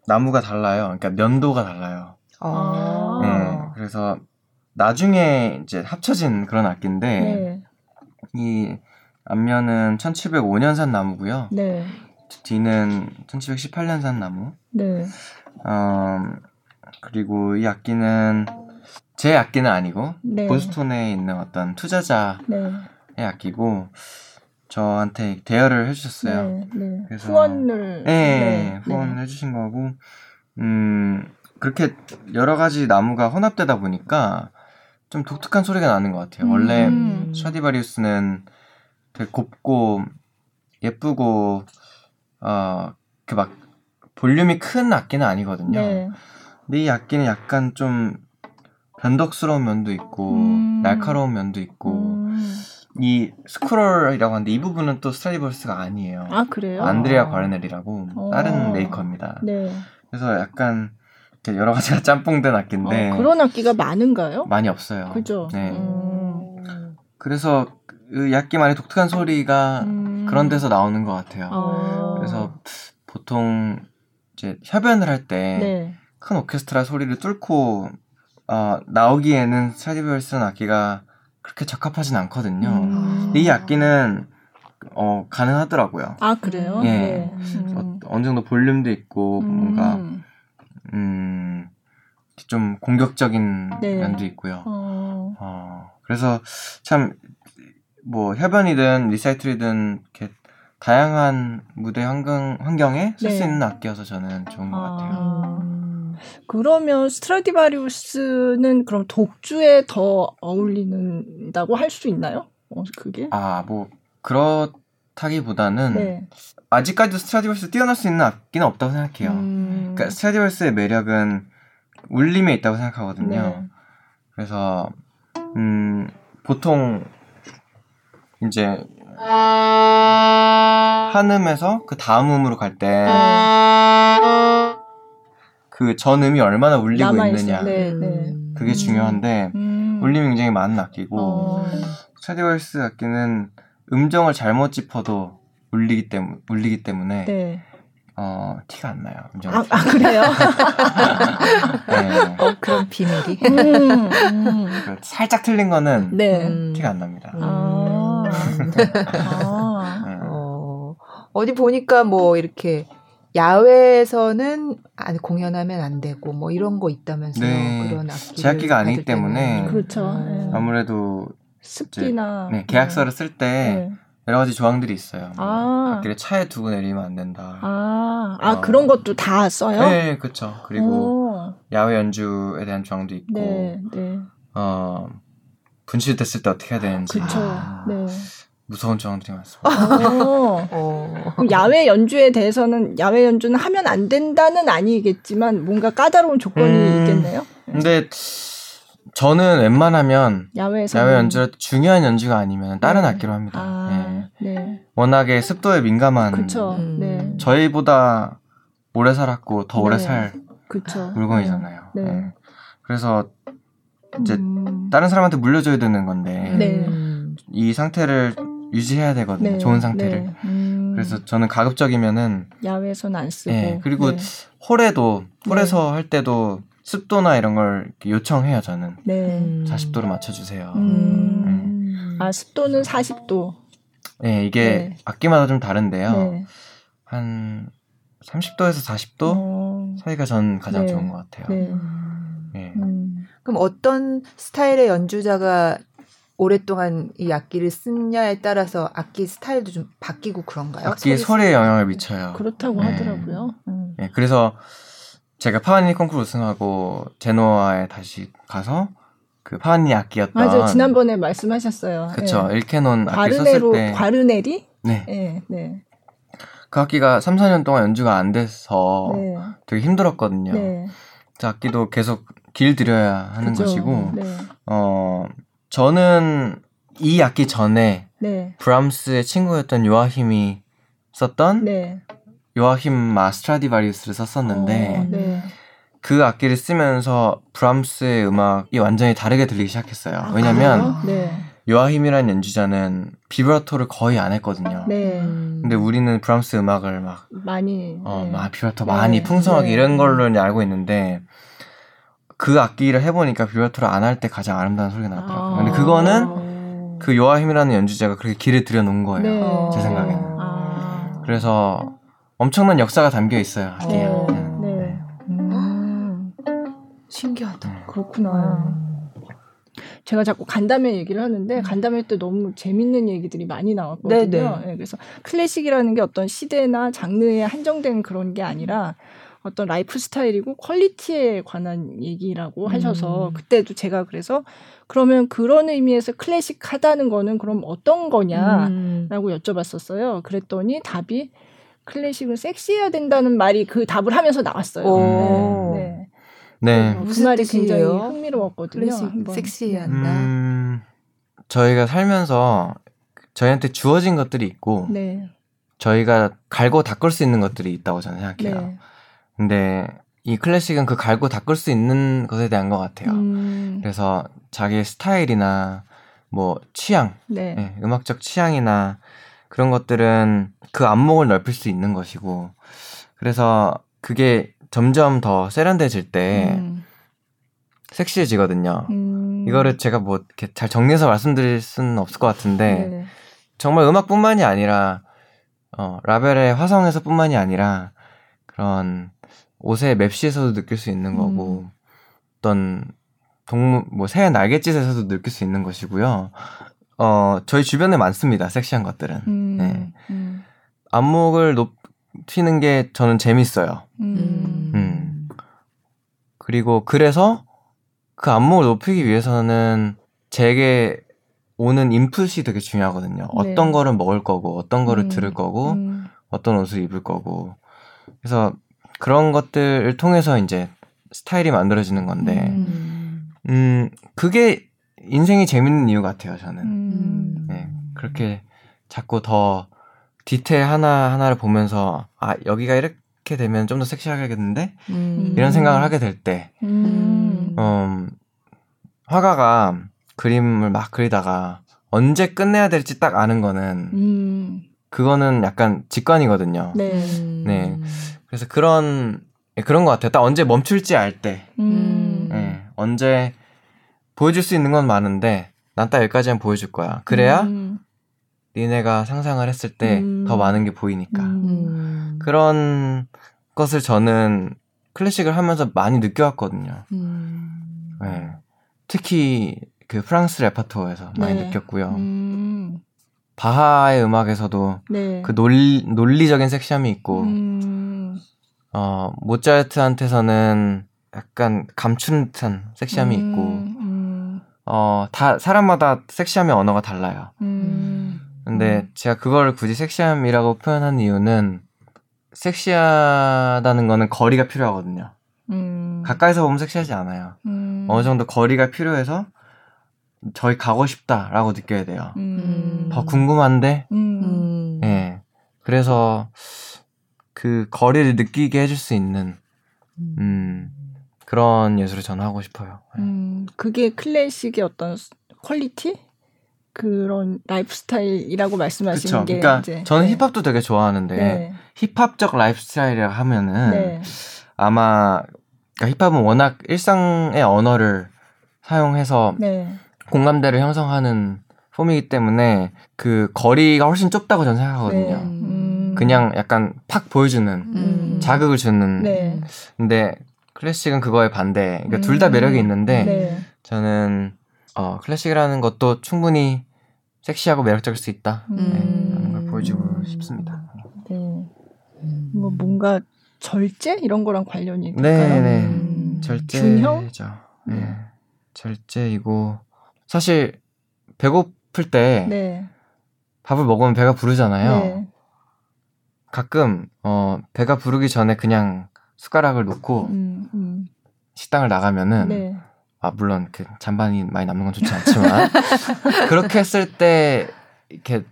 나무가 달라요. 그러니까 연도가 달라요. 아. 네, 그래서 나중에 이제 합쳐진 그런 악기인데 네. 이 앞면은 1705년산 나무고요. 네. 뒤는 1718년산 나무. 네. 어, 그리고 이 악기는 제 악기는 아니고 네. 보스톤에 있는 어떤 투자자의 네. 악기고 저한테 대여를 해주셨어요. 네, 네. 그래서 후원을 네, 네 후원을 해주신 거고 음 그렇게 여러 가지 나무가 혼합되다 보니까 좀 독특한 소리가 나는 것 같아요. 음. 원래 샤디바리우스는 되게 곱고 예쁘고 어 그 막 볼륨이 큰 악기는 아니거든요. 네. 근데 이 악기는 약간 좀 변덕스러운 면도 있고 음. 날카로운 면도 있고 음. 이 스크롤이라고 하는데 이 부분은 또 스트라디버스가 아니에요. 아 그래요? 안드레아 과르넬이라고 어. 다른 메이커입니다. 네. 그래서 약간 여러 가지가 [LAUGHS] 짬뽕된 악기인데 어, 그런 악기가 많은가요? 많이 없어요. 그죠. 네. 음. 그래서 그 약기만의 독특한 소리가 음. 그런 데서 나오는 것 같아요. 아. 그래서 보통 이제 협연을 할 때큰 네. 오케스트라 소리를 뚫고 어, 나오기에는 스트라디버리스는 악기가 그렇게 적합하진 않거든요. 음. 이 악기는 어, 가능하더라고요. 아 그래요? 예. 네. 음. 어느 정도 볼륨도 있고 뭔가 음, 좀 공격적인 네. 면도 있고요. 어. 어, 그래서 참 뭐 협연이든 리사이틀이든 이렇게 다양한 무대 환경, 환경에 쓸수 네. 있는 악기여서 저는 좋은 것 아. 같아요. 그러면 스트라디바리우스는 그럼 독주에 더 어울리는다고 할 수 있나요? 어, 그게? 아, 뭐 그렇다기보다는 네. 아직까지도 스트라디바리우스 뛰어날 수 있는 악기는 없다고 생각해요. 음... 그러니까 스트라디바리우스의 매력은 울림에 있다고 생각하거든요. 네. 그래서 음, 보통 이제 한 음에서 그 다음 음으로 갈 때 그 전음이 얼마나 울리고 있느냐 네, 네. 그게 중요한데 음. 울림이 굉장히 많은 악기고 어. 스타디워스 악기는 음정을 잘못 짚어도 울리기 때문 울리기 때문에 네. 어 티가 안 나요. 음정 아, 아 그래요? [LAUGHS] 네. 어, 그런 비밀이. 음, 음. 그 살짝 틀린 거는 네. 티가 안 납니다. 아. 아. 네. 어, 어디 보니까 뭐 이렇게 야외에서는 공연하면 안 되고 뭐 이런 거 있다면서요. 네. 그런 악기 제악기가 아니기 때문에 그렇죠. 네. 아무래도 습기나 네, 계약서를 쓸때 네. 여러 가지 조항들이 있어요. 아. 악기를 차에 두고 내리면 안 된다. 아, 아 어. 그런 것도 다 써요? 네, 그렇죠. 그리고 오. 야외 연주에 대한 조항도 있고, 네, 네. 어, 분실됐을 때 어떻게 해야 되는지. 그렇죠. 네. 무서운 조항들이 많습니다. 어. 어. 그럼 야외 연주에 대해서는 야외 연주는 하면 안 된다는 아니겠지만 뭔가 까다로운 조건이 음, 있겠네요. 근데 저는 웬만하면 야외에서 야외 연주를 중요한 연주가 아니면 다른 네. 악기로 합니다. 아, 네. 네. 워낙에 습도에 민감한 음. 네. 저희보다 오래 살았고 더 오래 네. 살 그쵸. 물건이잖아요. 네. 네. 그래서 이제 음. 다른 사람한테 물려줘야 되는 건데 이 상태를 유지해야 되거든요. 좋은 상태를. 음. 그래서 저는 가급적이면은 야외에서는 안 쓰고. 그리고 홀에도 홀에서 할 때도 습도나 이런 걸 요청해요 저는. 네. 40도로 맞춰주세요. 음. 네. 아 습도는 40도. 네 이게 네. 악기마다 좀 다른데요. 네. 한 30도에서 40도 어... 사이가 전 가장 네. 좋은 것 같아요. 네. 네. 음. 그럼 어떤 스타일의 연주자가 오랫동안 이 악기를 쓰냐에 따라서 악기 스타일도 좀 바뀌고 그런가요? 악기 소리에 영향을 미쳐요. 그렇다고 하더라고요. 음. 네, 그래서 제가 파와니 콩쿠르 우승하고 제노아에 다시 가서 그 파와니 악기였던 맞아요. 지난번에 말씀하셨어요. 그렇죠. 예. 일케논 악기 썼을 때 과르네리? 네. 네. 네. 그 악기가 3, 4년 동안 연주가 안 돼서 네. 되게 힘들었거든요. 네. 그 악기도 계속 길들여야 하는 그쵸. 것이고 네. 어 저는 이 악기 전에 네. 브람스의 친구였던 요아힘이 썼던 네. 요아힘 마스트라디바리우스를 썼었는데 어, 네. 그 악기를 쓰면서 브람스의 음악이 완전히 다르게 들리기 시작했어요. 아, 왜냐면 네. 요아힘이라는 연주자는 비브라토를 거의 안 했거든요. 네. 근데 우리는 브람스 음악을 막 많이 어, 네. 막 비브라토 많이 네. 풍성하게 네. 이런 걸로 알고 있는데 그 악기를 해보니까 비브라토를 안 할 때 가장 아름다운 소리가 나더라고요. 아~ 근데 그거는 그 요아힘이라는 연주자가 그렇게 길을 들여놓은 거예요. 제 생각에는. 아~ 그래서 엄청난 역사가 담겨 있어요. 하기에. 어, 네. 네. 음. 신기하다. 네. 그렇구나. 제가 자꾸 간담회 얘기를 하는데 음. 간담회 때 너무 재밌는 얘기들이 많이 나왔거든요. 네, 네. 그래서 클래식이라는 게 어떤 시대나 장르에 한정된 그런 게 아니라 어떤 lifestyle이고 quality에 관한 얘기라고 음. 하셔서 그때도 제가 그래서 그러면 그런 의미에서 클래식하다는 거는 그럼 어떤 거냐라고 음. 여쭤봤었어요. 그랬더니 답이 클래식은 섹시해야 된다는 말이 그 답을 하면서 나왔어요. 네. 네. 네. 그 무슨 말이 굉장히 흥미로웠거든요. 클래식 섹시해야 한다. 음, 저희가 살면서 저희한테 주어진 것들이 있고 네. 저희가 갈고 닦을 수 있는 것들이 있다고 저는 생각해요. 네. 근데 이 클래식은 그 갈고 닦을 수 있는 것에 대한 것 같아요. 음. 그래서 자기의 스타일이나 뭐 취향, 네. 네, 음악적 취향이나 그런 것들은 그 안목을 넓힐 수 있는 것이고 그래서 그게 점점 더 세련돼질 때 음. 섹시해지거든요. 음. 이거를 제가 뭐 이렇게 잘 정리해서 말씀드릴 수는 없을 것 같은데 네. 정말 음악뿐만이 아니라 어, 라벨의 화성에서뿐만이 아니라 그런 옷의 맵시에서도 느낄 수 있는 거고 음. 어떤 동물 뭐 새의 날갯짓에서도 느낄 수 있는 것이고요. 어, 저희 주변에 많습니다. 섹시한 것들은. 음, 네. 음. 안목을 높이는 게 저는 재밌어요. 음. 음. 그리고 그래서 그 안목을 높이기 위해서는 제게 오는 인풋이 되게 중요하거든요. 네. 어떤 거를 먹을 거고, 어떤 거를 음. 들을 거고, 음. 어떤 옷을 입을 거고. 그래서 그런 것들을 통해서 이제 스타일이 만들어지는 건데, 음, 그게 인생이 재밌는 이유 같아요, 저는. 음. 네. 그렇게 자꾸 더 디테일 하나 하나를 보면서 아 여기가 이렇게 되면 좀 더 섹시하겠는데 음. 이런 생각을 하게 될 때 음. 음, 화가가 그림을 막 그리다가 언제 끝내야 될지 딱 아는 거는 음. 그거는 약간 직관이거든요. 네. 네. 그래서 그런 그런 것 같아요. 딱 언제 멈출지 알 때. 음. 네. 언제 보여줄 수 있는 건 많은데 난 딱 여기까지만 보여줄 거야. 그래야 음. 니네가 상상을 했을 때더 음. 많은 게 보이니까. 음. 그런 것을 저는 클래식을 하면서 많이 느껴왔거든요. 음. 네. 특히 그 프랑스 레파토에서 많이 네. 느꼈고요. 음. 바하의 음악에서도 네. 그 논리, 논리적인 섹시함이 있고, 음. 어, 모차르트한테서는 약간 감추는 듯한 섹시함이 있고, 음. 어, 다, 사람마다 섹시함의 언어가 달라요. 근데 음. 제가 그걸 굳이 섹시함이라고 표현한 이유는 섹시하다는 거는 거리가 필요하거든요. 음. 가까이서 보면 섹시하지 않아요. 음. 어느 정도 거리가 필요해서 저희 가고 싶다라고 느껴야 돼요. 음. 더 궁금한데, 음. 예. 네. 그래서 그 거리를 느끼게 해줄 수 있는, 음, 그런 예술을 저는 하고 싶어요. 네. 그게 클래식의 어떤 quality? 그런 lifestyle이라고 말씀하시는 그쵸. 게 그러니까 이제, 저는 네. 힙합도 되게 좋아하는데 네. 힙합적 lifestyle이라 하면은 네. 아마 그러니까 힙합은 워낙 일상의 언어를 사용해서 네. 공감대를 형성하는 form이기 때문에 그 거리가 훨씬 좁다고 저는 생각하거든요. 네. 음. 그냥 약간 팍 보여주는 음. 자극을 주는. 네. 근데 클래식은 그거에 반대. 그러니까 음. 둘다 매력이 있는데 저는 어, 클래식이라는 것도 충분히 섹시하고 매력적일 수 있다. 음. 네, 걸 보여주고 싶습니다. 네. 음. 뭐 뭔가 절제 이런 거랑 관련이 될까요? 네네. 음. 절제죠. 네. 네. 절제이고 사실 배고플 때 네. 밥을 먹으면 배가 부르잖아요. 네. 가끔 어 배가 부르기 전에 그냥 숟가락을 놓고 음, 음. 식당을 나가면은 네. 아 물론 그 잔반이 많이 남는 건 좋지 않지만 [LAUGHS] 그렇게 했을 때 이렇게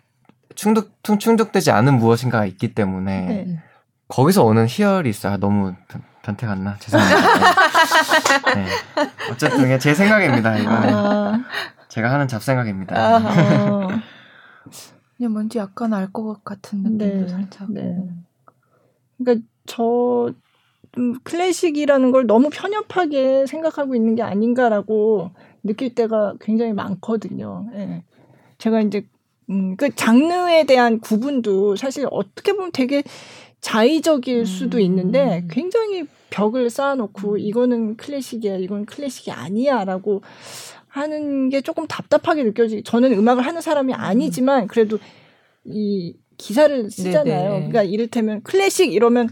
충족 충족되지 않은 무엇인가가 있기 때문에 네. 거기서 오는 희열이 있어요. 너무 변태 같나 죄송합니다. 네. 네. 어쨌든 제 생각입니다. 이거 아... 제가 하는 잡생각입니다. 아... 그냥 뭔지 약간 알 것 같은 느낌도 네. 살짝. 네. 그러니까 저 음, 클래식이라는 걸 너무 편협하게 생각하고 있는 게 아닌가라고 느낄 때가 굉장히 많거든요. 예. 제가 이제 음, 그 장르에 대한 구분도 사실 어떻게 보면 되게 자의적일 수도 있는데 음. 굉장히 벽을 쌓아놓고 음. 이거는 클래식이야, 이건 클래식이 아니야라고 하는 게 조금 답답하게 느껴지. 저는 음악을 하는 사람이 아니지만 그래도 이 기사를 쓰잖아요. 네네. 그러니까 이를테면 클래식 이러면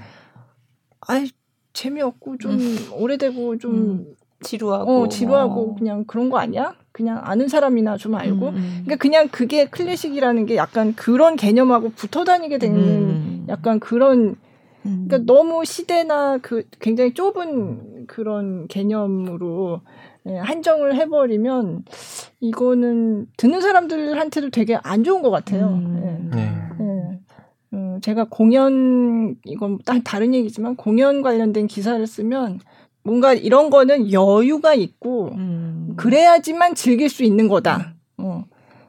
아이 재미없고 좀 음. 오래되고 좀 음. 지루하고 어, 지루하고 어. 그냥 그런 거 아니야? 그냥 아는 사람이나 좀 알고. 음. 음. 그러니까 그냥 그게 클래식이라는 게 약간 그런 개념하고 붙어 다니게 되는 음. 약간 그런 그러니까 음. 너무 시대나 그 굉장히 좁은 그런 개념으로 예, 한정을 해버리면 이거는 듣는 사람들한테도 되게 안 좋은 것 같아요. 음. 예. 네. 예. 음, 제가 공연 이건 딱 다른 얘기지만 공연 관련된 기사를 쓰면 뭔가 이런 거는 여유가 있고 음. 그래야지만 즐길 수 있는 거다. 어.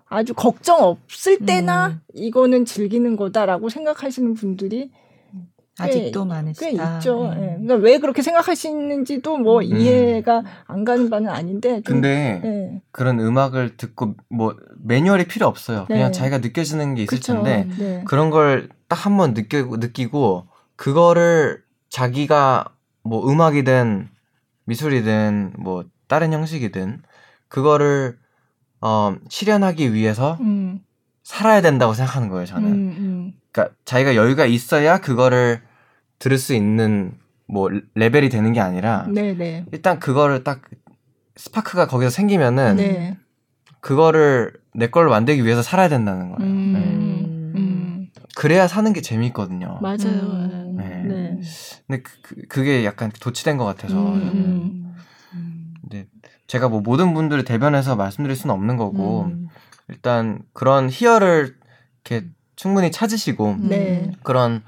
아주 걱정 없을 때나 음. 이거는 즐기는 거다라고 생각하시는 분들이 아직도 많으시다. 꽤 있죠. 네. 네. 그러니까 왜 그렇게 생각하시는지도 뭐 음. 이해가 안 가는 바는 아닌데. 좀, 근데 네. 그런 음악을 듣고 뭐 매뉴얼이 필요 없어요. 그냥 네. 자기가 느껴지는 게 있을 그쵸. 텐데 네. 그런 걸 딱 한 번 느끼고 느끼고 그거를 자기가 뭐 음악이든 미술이든 뭐 다른 형식이든 그거를 어 실현하기 위해서 음. 살아야 된다고 생각하는 거예요. 저는. 음, 음. 그러니까 자기가 여유가 있어야 그거를 들을 수 있는 뭐 레벨이 되는 게 아니라 네네. 네. 일단 그거를 딱 스파크가 거기서 생기면은 네. 그거를 내 걸로 만들기 위해서 살아야 된다는 거예요. 음, 네. 음. 그래야 사는 게 재밌거든요. 맞아요. 음. 네. 네. 근데 그, 그게 약간 도치된 것 같아서. 음, 음. 근데 제가 뭐 모든 분들을 대변해서 말씀드릴 수는 없는 거고 일단 그런 희열을 이렇게 충분히 찾으시고 네. 그런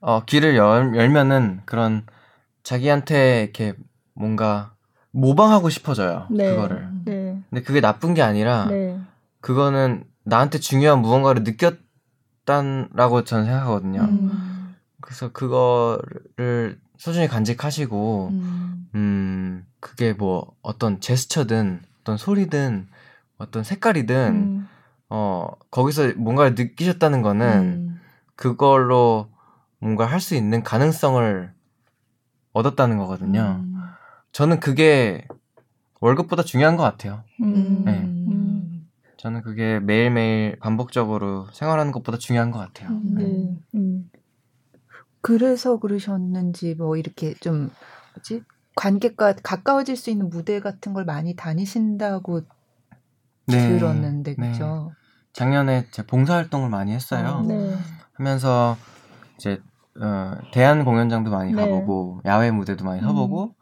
어, 길을 열, 열면은 그런 자기한테 이렇게 뭔가 모방하고 싶어져요. 네. 그거를. 네. 근데 그게 나쁜 게 아니라 네. 그거는 나한테 중요한 무언가를 느꼈단라고 저는 생각하거든요. 음. 그래서 그거를 소중히 간직하시고 음. 음. 그게 뭐 어떤 제스처든 어떤 소리든 어떤 색깔이든 음. 어 거기서 뭔가를 느끼셨다는 거는 음. 그걸로 뭔가 할 수 있는 가능성을 얻었다는 거거든요. 음. 저는 그게 월급보다 중요한 것 같아요. 음. 네. 음. 저는 그게 매일매일 반복적으로 생활하는 것보다 중요한 것 같아요. 음. 네. 음. 그래서 그러셨는지 뭐 이렇게 좀 뭐지 관객과 가까워질 수 있는 무대 같은 걸 많이 다니신다고 네. 들었는데 그죠? 네. 작년에 제 봉사활동을 많이 했어요. 어, 네. 하면서 이제 어, 대한 공연장도 많이 네. 가보고 야외 무대도 많이 서보고 음.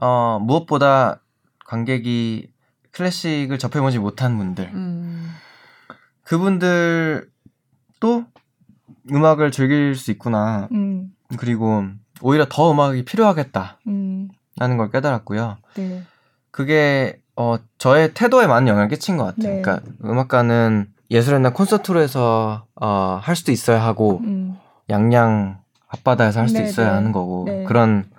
어, 무엇보다 관객이 클래식을 접해보지 못한 분들 음. 그분들도 음악을 즐길 수 있구나 음. 그리고 오히려 더 음악이 필요하겠다 음. 라는 걸 깨달았고요 네. 그게 어, 저의 태도에 많은 영향을 끼친 것 같아요 네. 그러니까 음악가는 예술의 날 콘서트로 해서 어, 할 수도 있어야 하고 음. 양양 앞바다에서 할수 있어야 네. 하는 거고 네. 그런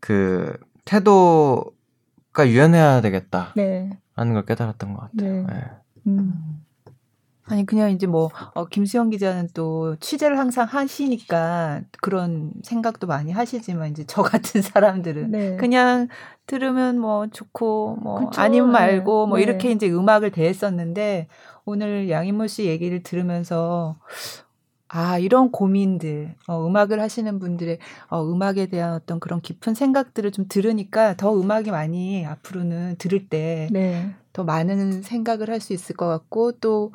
그 태도가 유연해야 되겠다. 네. 라는 걸 깨달았던 것 같아요. 네. 네. 음. 아니 그냥 이제 뭐 어, 김수영 기자는 또 취재를 항상 하시니까 그런 생각도 많이 하시지만 이제 저 같은 [LAUGHS] 사람들은 네. 그냥 들으면 뭐 좋고 뭐 그쵸? 아님 말고 뭐 네. 이렇게 이제 음악을 대했었는데 오늘 양인모 씨 얘기를 들으면서 아, 이런 고민들, 어, 음악을 하시는 분들의 어, 음악에 대한 어떤 그런 깊은 생각들을 좀 들으니까 더 음악이 많이 앞으로는 들을 때더 네. 많은 생각을 할 수 있을 것 같고 또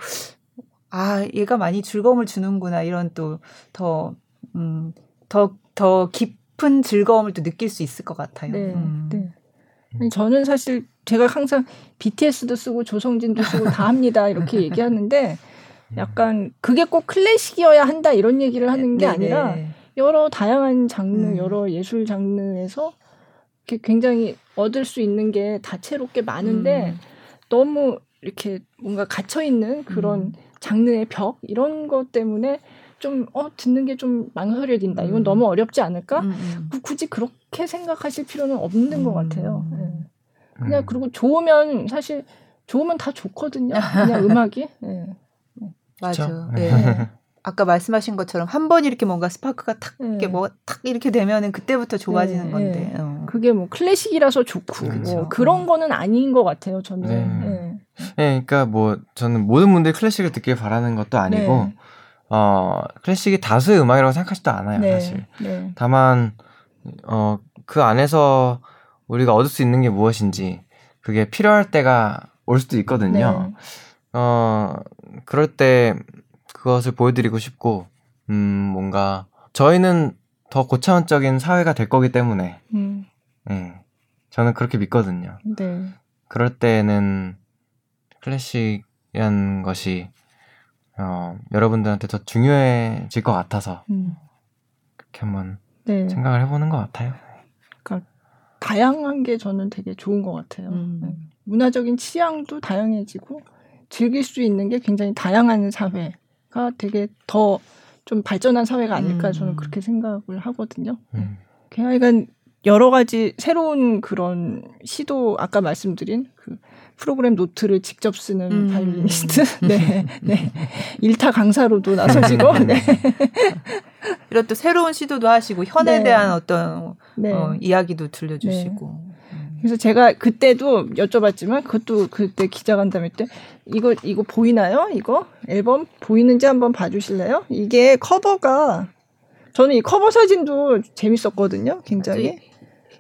아, 얘가 많이 즐거움을 주는구나 이런 또 더 음, 더, 더 깊은 즐거움을 또 느낄 수 있을 것 같아요. 네. 음. 네. 저는 사실 제가 항상 BTS도 쓰고 조성진도 쓰고 다 합니다 이렇게 [LAUGHS] 얘기하는데 약간 그게 꼭 클래식이어야 한다 이런 얘기를 하는 게 네네. 아니라 여러 다양한 장르, 음. 여러 예술 장르에서 이렇게 굉장히 얻을 수 있는 게 다채롭게 많은데 음. 너무 이렇게 뭔가 갇혀 있는 그런 음. 장르의 벽 이런 것 때문에 좀 어 듣는 게 좀 망설여진다. 이건 음. 너무 어렵지 않을까? 음, 음. 굳이 그렇게 생각하실 필요는 없는 것 같아요. 네. 그냥 그리고 좋으면 사실 좋으면 다 좋거든요. 그냥 [LAUGHS] 음악이. 네. 맞아. 네. [LAUGHS] 아까 말씀하신 것처럼 한 번 이렇게 뭔가 스파크가 탁 네. 이렇게 뭐 탁 이렇게 되면은 그때부터 좋아지는 네. 건데. 네. 어. 그게 뭐 클래식이라서 좋고 뭐 그런 거는 아닌 것 같아요. 저는. 네. 네. 네. 그러니까 뭐 저는 모든 분들이 클래식을 듣길 바라는 것도 아니고 네. 어 클래식이 다수의 음악이라고 생각하지도 않아요. 네. 사실. 다만 어 그 안에서 우리가 얻을 수 있는 게 무엇인지 그게 필요할 때가 올 수도 있거든요. 어, 그럴 때 그것을 보여드리고 싶고, 음, 뭔가, 저희는 더 고차원적인 사회가 될 거기 때문에, 음. 네, 저는 그렇게 믿거든요. 네. 그럴 때는 클래식이란 것이, 어, 여러분들한테 더 중요해질 것 같아서, 음. 그렇게 한번 네. 생각을 해보는 것 같아요. 그러니까 다양한 게 저는 되게 좋은 것 같아요. 음. 네. 문화적인 취향도 다양해지고, 즐길 수 있는 게 굉장히 다양한 사회가 되게 더 좀 발전한 사회가 아닐까 음. 저는 그렇게 생각을 하거든요. 음. 하여간 여러 가지 새로운 그런 시도 아까 말씀드린 그 프로그램 노트를 직접 쓰는 음. 바이올리니스트, [LAUGHS] 네, 네, 일타 강사로도 나서시고, 네. [LAUGHS] 이런 또 새로운 시도도 하시고 현에 네. 대한 어떤 네. 어, 이야기도 들려주시고. 네. 그래서 제가 그때도 여쭤봤지만 그것도 그때 기자간담회 때 이거 이거 보이나요? 이거 앨범 보이는지 한번 봐주실래요? 이게 커버가 저는 이 커버 사진도 재밌었거든요. 굉장히.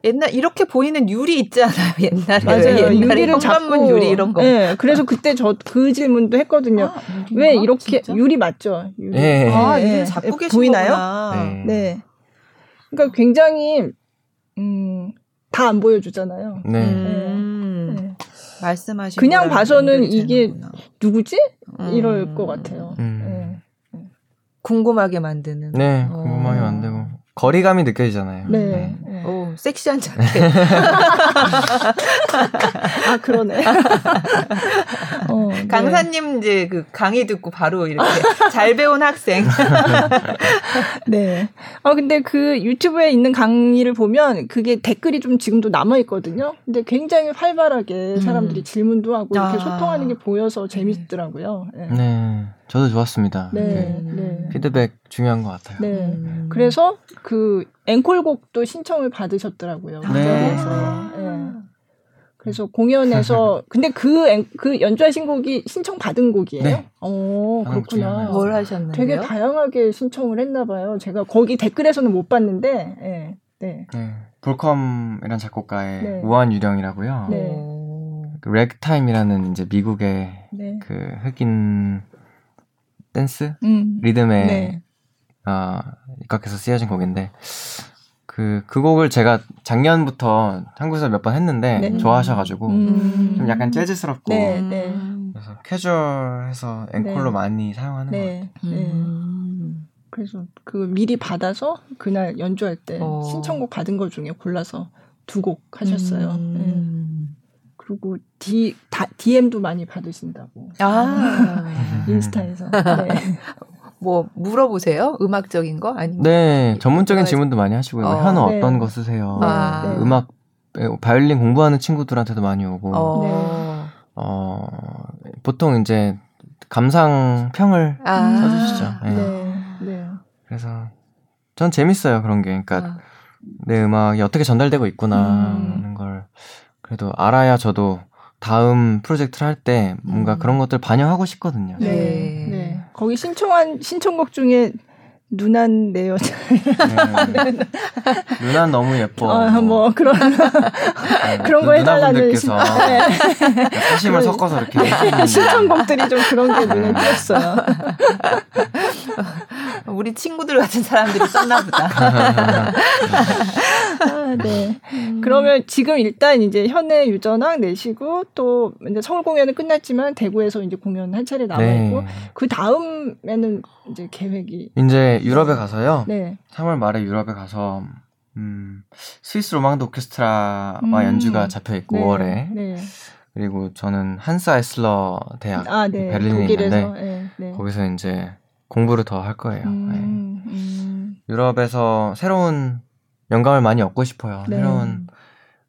옛날 이렇게 보이는 유리 있잖아요. [LAUGHS] 옛날에 맞아요. 유리를 잡고 유리 이런 거. 네, 그래서 그때 저 그 질문도 했거든요. 아, 왜 이렇게 진짜? 유리 맞죠? 유리. 네. 아, 유리 네. 잡고 계신 보이나요? 네. 네. 그러니까 굉장히 음 다 안 보여주잖아요. 네. 네. 네. 말씀하신 그냥 봐서는 이게 되는구나. 누구지? 음. 이럴 것 같아요. 음. 네. 궁금하게 만드는. 네, 궁금하게 어. 만들고 거리감이 느껴지잖아요. 네. 네. 네. 오, 섹시한 자켓. [LAUGHS] [LAUGHS] 아, 그러네. [LAUGHS] 어, 네. 강사님 이제 그 강의 듣고 바로 이렇게 [LAUGHS] 잘 배운 학생. [LAUGHS] 네. 어, 근데 그 유튜브에 있는 강의를 보면 그게 댓글이 좀 지금도 남아 있거든요. 근데 굉장히 활발하게 음. 사람들이 음. 질문도 하고 이렇게 아. 소통하는 게 보여서 재밌더라고요. 네. 네. 저도 좋았습니다. 네, 네. 네. 피드백 중요한 것 같아요. 네. 음. 그래서 그 앵콜곡도 신청을 받으셨더라고요. 무대에서. 아. 네. 그래서 공연에서 [LAUGHS] 근데 그, 그 연주하신 곡이 신청 받은 곡이에요? 네. 어, 그렇구나. 뭘 하셨나요? 되게 다양하게 신청을 했나 봐요. 제가 거기 댓글에서는 못 봤는데. 네. 네. 네. 볼컴이라는 작곡가의 네. 우한 유령이라고요. 네. 그 렉타임이라는 이제 미국의 네. 그 흑인 댄스 음. 리듬에 네. 어, 입각해서 쓰여진 곡인데 그, 그 곡을 제가 작년부터 한국에서 몇 번 했는데 네. 좋아하셔가지고 음. 좀 약간 재즈스럽고 네, 네. 그래서 캐주얼해서 앵콜로 네. 많이 사용하는 네. 것 같아요. 네. 음. 그래서 그 미리 받아서 그날 연주할 때 어. 신청곡 받은 것 중에 골라서 두 곡 하셨어요. 음. 그리고 D, 다, DM도 많이 받으신다고. 아, 인스타에서. 네. [LAUGHS] 뭐 물어보세요? 음악적인 거 아니면 네 전문적인 질문도 많이 하시고요. 어, 현우 네. 어떤 거 쓰세요? 아. 네. 음악 바이올린 공부하는 친구들한테도 많이 오고 어. 네. 어 보통 이제 감상 평을 아. 써주시죠. 네. 네. 네. 그래서 전 재밌어요 그런 게. 그러니까 아. 내 음악이 어떻게 전달되고 있구나 음. 하는 걸 그래도 알아야 저도 다음 프로젝트를 할 때 뭔가 음. 그런 것들 반영하고 싶거든요. 네. 거기 신청한 신청곡 중에 누난 내 여자. 네. 누난 너무 예뻐. 어, 뭐 그런 네. 그런 거 해달라는 신... 네. 사심을 섞어서 이렇게 신청곡들이 좀 그런 게 눈에 띄었어요. 우리 친구들 같은 사람들이 썼나 보다. 아, 네. 음. 그러면 지금 일단 이제 현해 유전학 내시고 또 이제 서울 공연은 끝났지만 대구에서 이제 공연 한 차례 남아 있고 네. 그 다음에는 이제 계획이 이제 유럽에 가서요. 네. 3월 말에 유럽에 가서 음, 스위스 로망드 오케스트라와 음. 연주가 잡혀 있고 네. 5월에. 네. 그리고 저는 한스 아이슬러 대학 아, 네. 베를린에 있는데 네, 네. 거기서 이제 공부를 더 할 거예요. 음, 네. 음. 유럽에서 새로운 영감을 많이 얻고 싶어요. 네. 새로운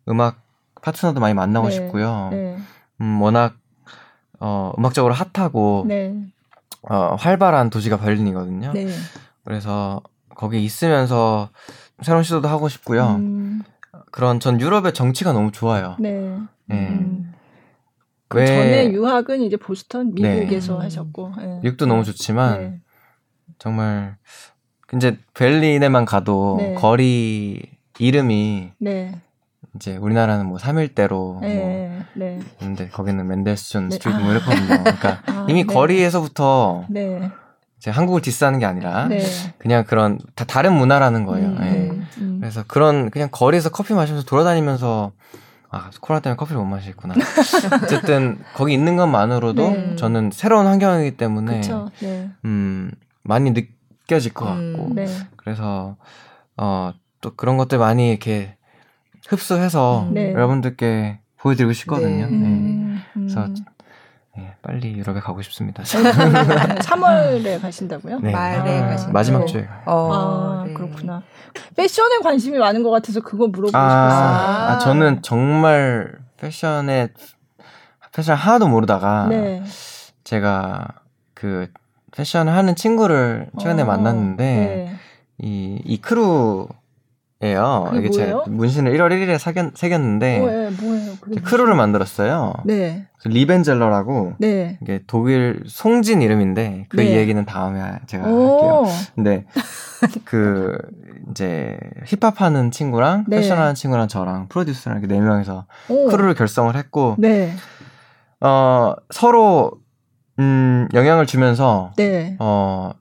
음악 파트너도 많이 만나고 네. 싶고요. 네. 음, 워낙 어, 음악적으로 핫하고 네. 어, 활발한 도시가 베를린이거든요. 네. 그래서 거기 있으면서 새로운 시도도 하고 싶고요. 음. 그런 전 유럽의 정치가 너무 좋아요. 네. 네. 음. 그 전에 유학은 이제 보스턴 미국에서 네. 하셨고 네. 미국도 너무 좋지만 네. 정말 이제 베를린에만 가도 네. 거리 이름이 네. 이제 우리나라는 뭐 3일대로 네. 뭐 네. 있는데 거기는 멘델스존 네. Street 뭐 이렇거든요. 그러니까 [LAUGHS] 아, 이미 네. 거리에서부터 네. 이제 한국을 diss하는 게 아니라 네. 그냥 그런 다 다른 문화라는 거예요. 음, 네. 음. 그래서 그런 그냥 거리에서 커피 마시면서 돌아다니면서 아 코로나 때문에 커피를 못 마시겠구나. [LAUGHS] 어쨌든 거기 있는 것만으로도 저는 새로운 환경이기 때문에 음 많이 느껴질 것 음, 같고 네. 그래서 어 또 그런 것들 많이 이렇게 흡수해서 음, 네. 여러분들께 보여드리고 싶거든요. 네. 네. 음, 그래서 네, 빨리 유럽에 가고 싶습니다. [LAUGHS] 3월에 가신다고요? 네. 말에 아, 가신 마지막 주에. 어, 아, 네. 그렇구나. 패션에 관심이 많은 것 같아서 그거 물어보고 아, 싶었어요. 아, 저는 정말 패션에 패션 하나도 모르다가 네. 제가 그 패션을 하는 친구를 최근에 어, 만났는데 네. 이, 이 crew예요. 이게 제 문신을 1월 1일에 사견, 새겼는데 뭐예요? 뭐예요? crew를 만들었어요. 네. 리벤젤러라고 네. 이게 독일 송진 이름인데 그 네. 얘기는 다음에 제가 할게요. 근데 [LAUGHS] 그 이제 힙합 하는 친구랑 네. 패션 하는 친구랑 저랑 프로듀서랑 이렇게 네 명이서 오. crew를 결성을 했고 네. 어 서로 음, 영향을 주면서 네. 어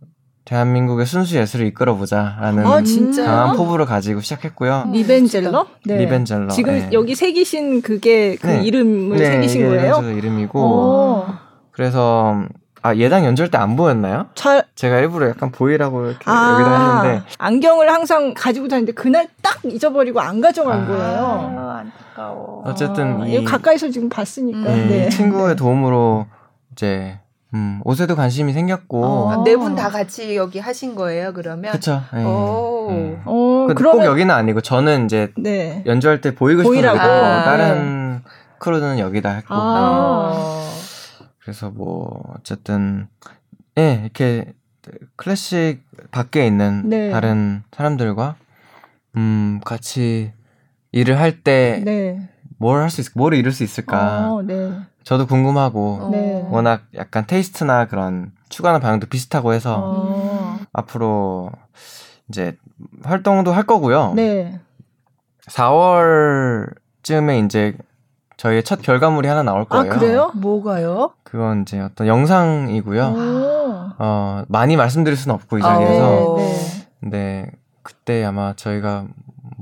대한민국의 순수 예술을 이끌어보자라는 아, 강한 포부를 가지고 시작했고요. 리벤젤러? 네. 리벤젤러. 지금 네. 여기 새기신 그게 그 네. 이름을 네, 새기신 거예요? 이름이고. 오. 그래서 아 예당 연주할 때 안 보였나요? 잘 제가 일부러 약간 보이라고 이렇게 아, 여기다 했는데 안경을 항상 가지고 다니는데 그날 딱 잊어버리고 안 가져간 아, 거예요. 아, 안타까워. 어쨌든 아, 이 가까이서 지금 봤으니까. 음. 네. 친구의 도움으로 이제 음, 옷에도 관심이 생겼고 어, 아, 네분 다 같이 여기 하신 거예요 그러면? 그렇죠. 네. 오. 음. 오, 그러면... 꼭 여기는 아니고 저는 이제 네. 연주할 때 보이고 싶어서 아. 다른 크루는 여기다 했고. 아. 그래서 뭐 어쨌든 예 이렇게 클래식 밖에 있는 네. 다른 사람들과 음 같이 일을 할 때 뭘 할수 네. 있, 뭘 이룰 수 있을까? 어, 네. 저도 궁금하고 어. 네. 워낙 약간 테이스트나 그런 추구하는 방향도 비슷하고 해서 어. 앞으로 이제 활동도 할 거고요. 네. 4월쯤에 이제 저희의 첫 결과물이 하나 나올 아, 거예요. 아, 그래요? 뭐가요? 그건 이제 어떤 영상이고요. 어, 많이 말씀드릴 수는 없고 이 자리에서. 아, 네. 근데 그때 아마 저희가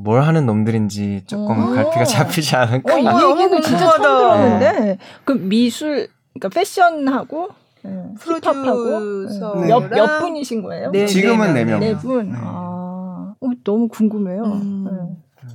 뭘 하는 놈들인지 조금 갈피가 잡히지 않을까. 어, 이 얘기는 진짜 처음 들었는데. 그 미술, 그러니까 패션하고 네, 프로듀서 네. 몇, 몇 분이신 거예요? 네, 지금은 네 명. 네 분. 네. 아, 어, 너무 궁금해요. 음. 네.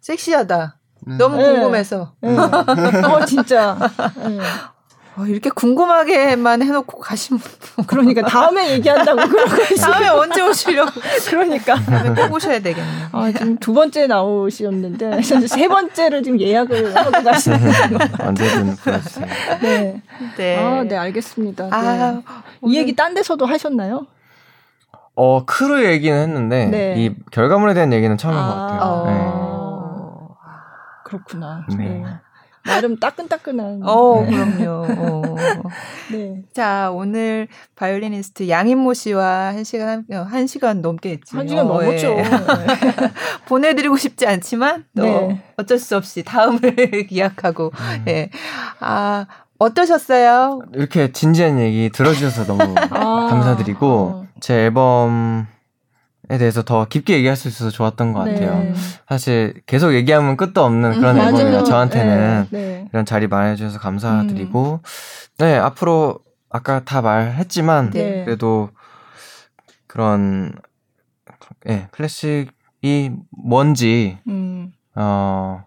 섹시하다. 음. 너무 네. 궁금해서. 네. 어, 진짜. [LAUGHS] 네. 어, 이렇게 궁금하게만 해놓고 가신 분. 그러니까 다음에 얘기한다고 그러고 [LAUGHS] 다음에 언제 오시려고. 그러니까. 다음에 꼭 오셔야 되겠네요. 아, 지금 두 번째 나오셨는데, 세 번째를 지금 예약을 하고 가시는 거. [LAUGHS] 언제든 불러주세요. 네. 네. 아, 네, 알겠습니다. 아, 네. 오늘... 이 얘기 딴 데서도 하셨나요? 어, 크루 얘기는 했는데, 네. 이 결과물에 대한 얘기는 처음인 아, 것 같아요. 어... 네. 그렇구나. 네. 네. 나름 따끈따끈한. 어, 그럼요. 어. [LAUGHS] 네. 자, 오늘 바이올리니스트 양인모 씨와 한 시간, 한 시간 넘게 했지. 한 시간 어, 넘었죠. 예. [LAUGHS] 보내드리고 싶지 않지만, 또 네. 어쩔 수 없이 다음을 [LAUGHS] 기약하고, 음. 예. 아, 어떠셨어요? 이렇게 진지한 얘기 들어주셔서 너무 아, 감사드리고, 어. 제 앨범, 에 대해서 더 깊게 얘기할 수 있어서 좋았던 것 같아요. 네. 사실 계속 얘기하면 끝도 없는 그런 음, 앨범이라 저한테는 네, 네. 이런 자리 마련해주셔서 감사드리고 음. 네 앞으로 아까 다 말했지만 네. 그래도 그런 예 클래식이 뭔지 음. 어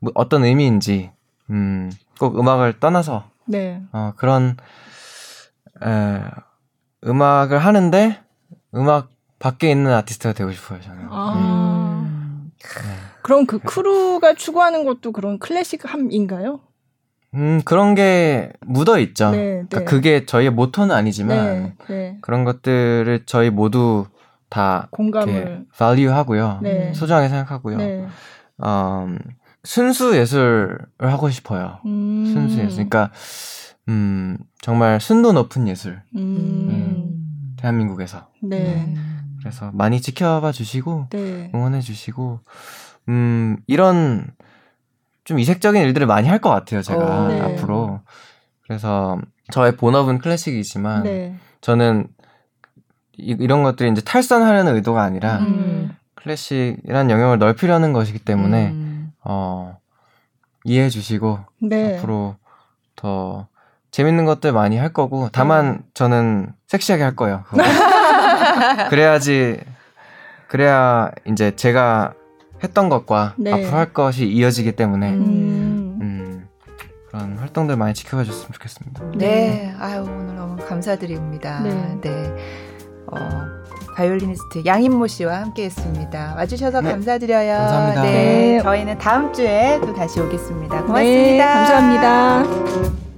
뭐 어떤 의미인지 음, 꼭 음악을 떠나서 네. 어, 그런 에, 음악을 하는데 음악 밖에 있는 아티스트가 되고 싶어요, 저는. 아. 음. 네. 그럼 그 크루가 추구하는 것도 그런 클래식함인가요? 음, 그런 게 묻어 있죠. 네, 그러니까 네. 그게 저희의 모토는 아니지만 네, 네. 그런 것들을 저희 모두 다 공감을 value 하고요. 네. 소중하게 생각하고요. 네. 음, 순수 예술을 하고 싶어요. 음. 순수 예술. 그러니까 음, 정말 순도 높은 예술. 음. 음, 대한민국에서. 네. 그래서 많이 지켜봐 주시고 네. 응원해 주시고 음 이런 좀 이색적인 일들을 많이 할 것 같아요 제가 어, 네. 앞으로 그래서 저의 본업은 클래식이지만 네. 저는 이, 런 것들이 이제 탈선하려는 의도가 아니라 음. 클래식이란 영역을 넓히려는 것이기 때문에 음. 어 이해해 주시고 네. 앞으로 더 재밌는 것들 많이 할 거고 다만 네. 저는 섹시하게 할 거예요. [LAUGHS] 그래야지 그래야 이제 제가 했던 것과 네. 앞으로 할 것이 이어지기 때문에 음. 음, 그런 활동들 많이 지켜봐 줬으면 좋겠습니다. 네, 네. 아유 오늘 너무 감사드립니다. 네, 네. 어, 바이올리니스트 양인모 씨와 함께했습니다. 와주셔서 네. 감사드려요. 감사합니다. 네, 저희는 다음 주에 또 다시 오겠습니다. 고맙습니다. 네, 감사합니다.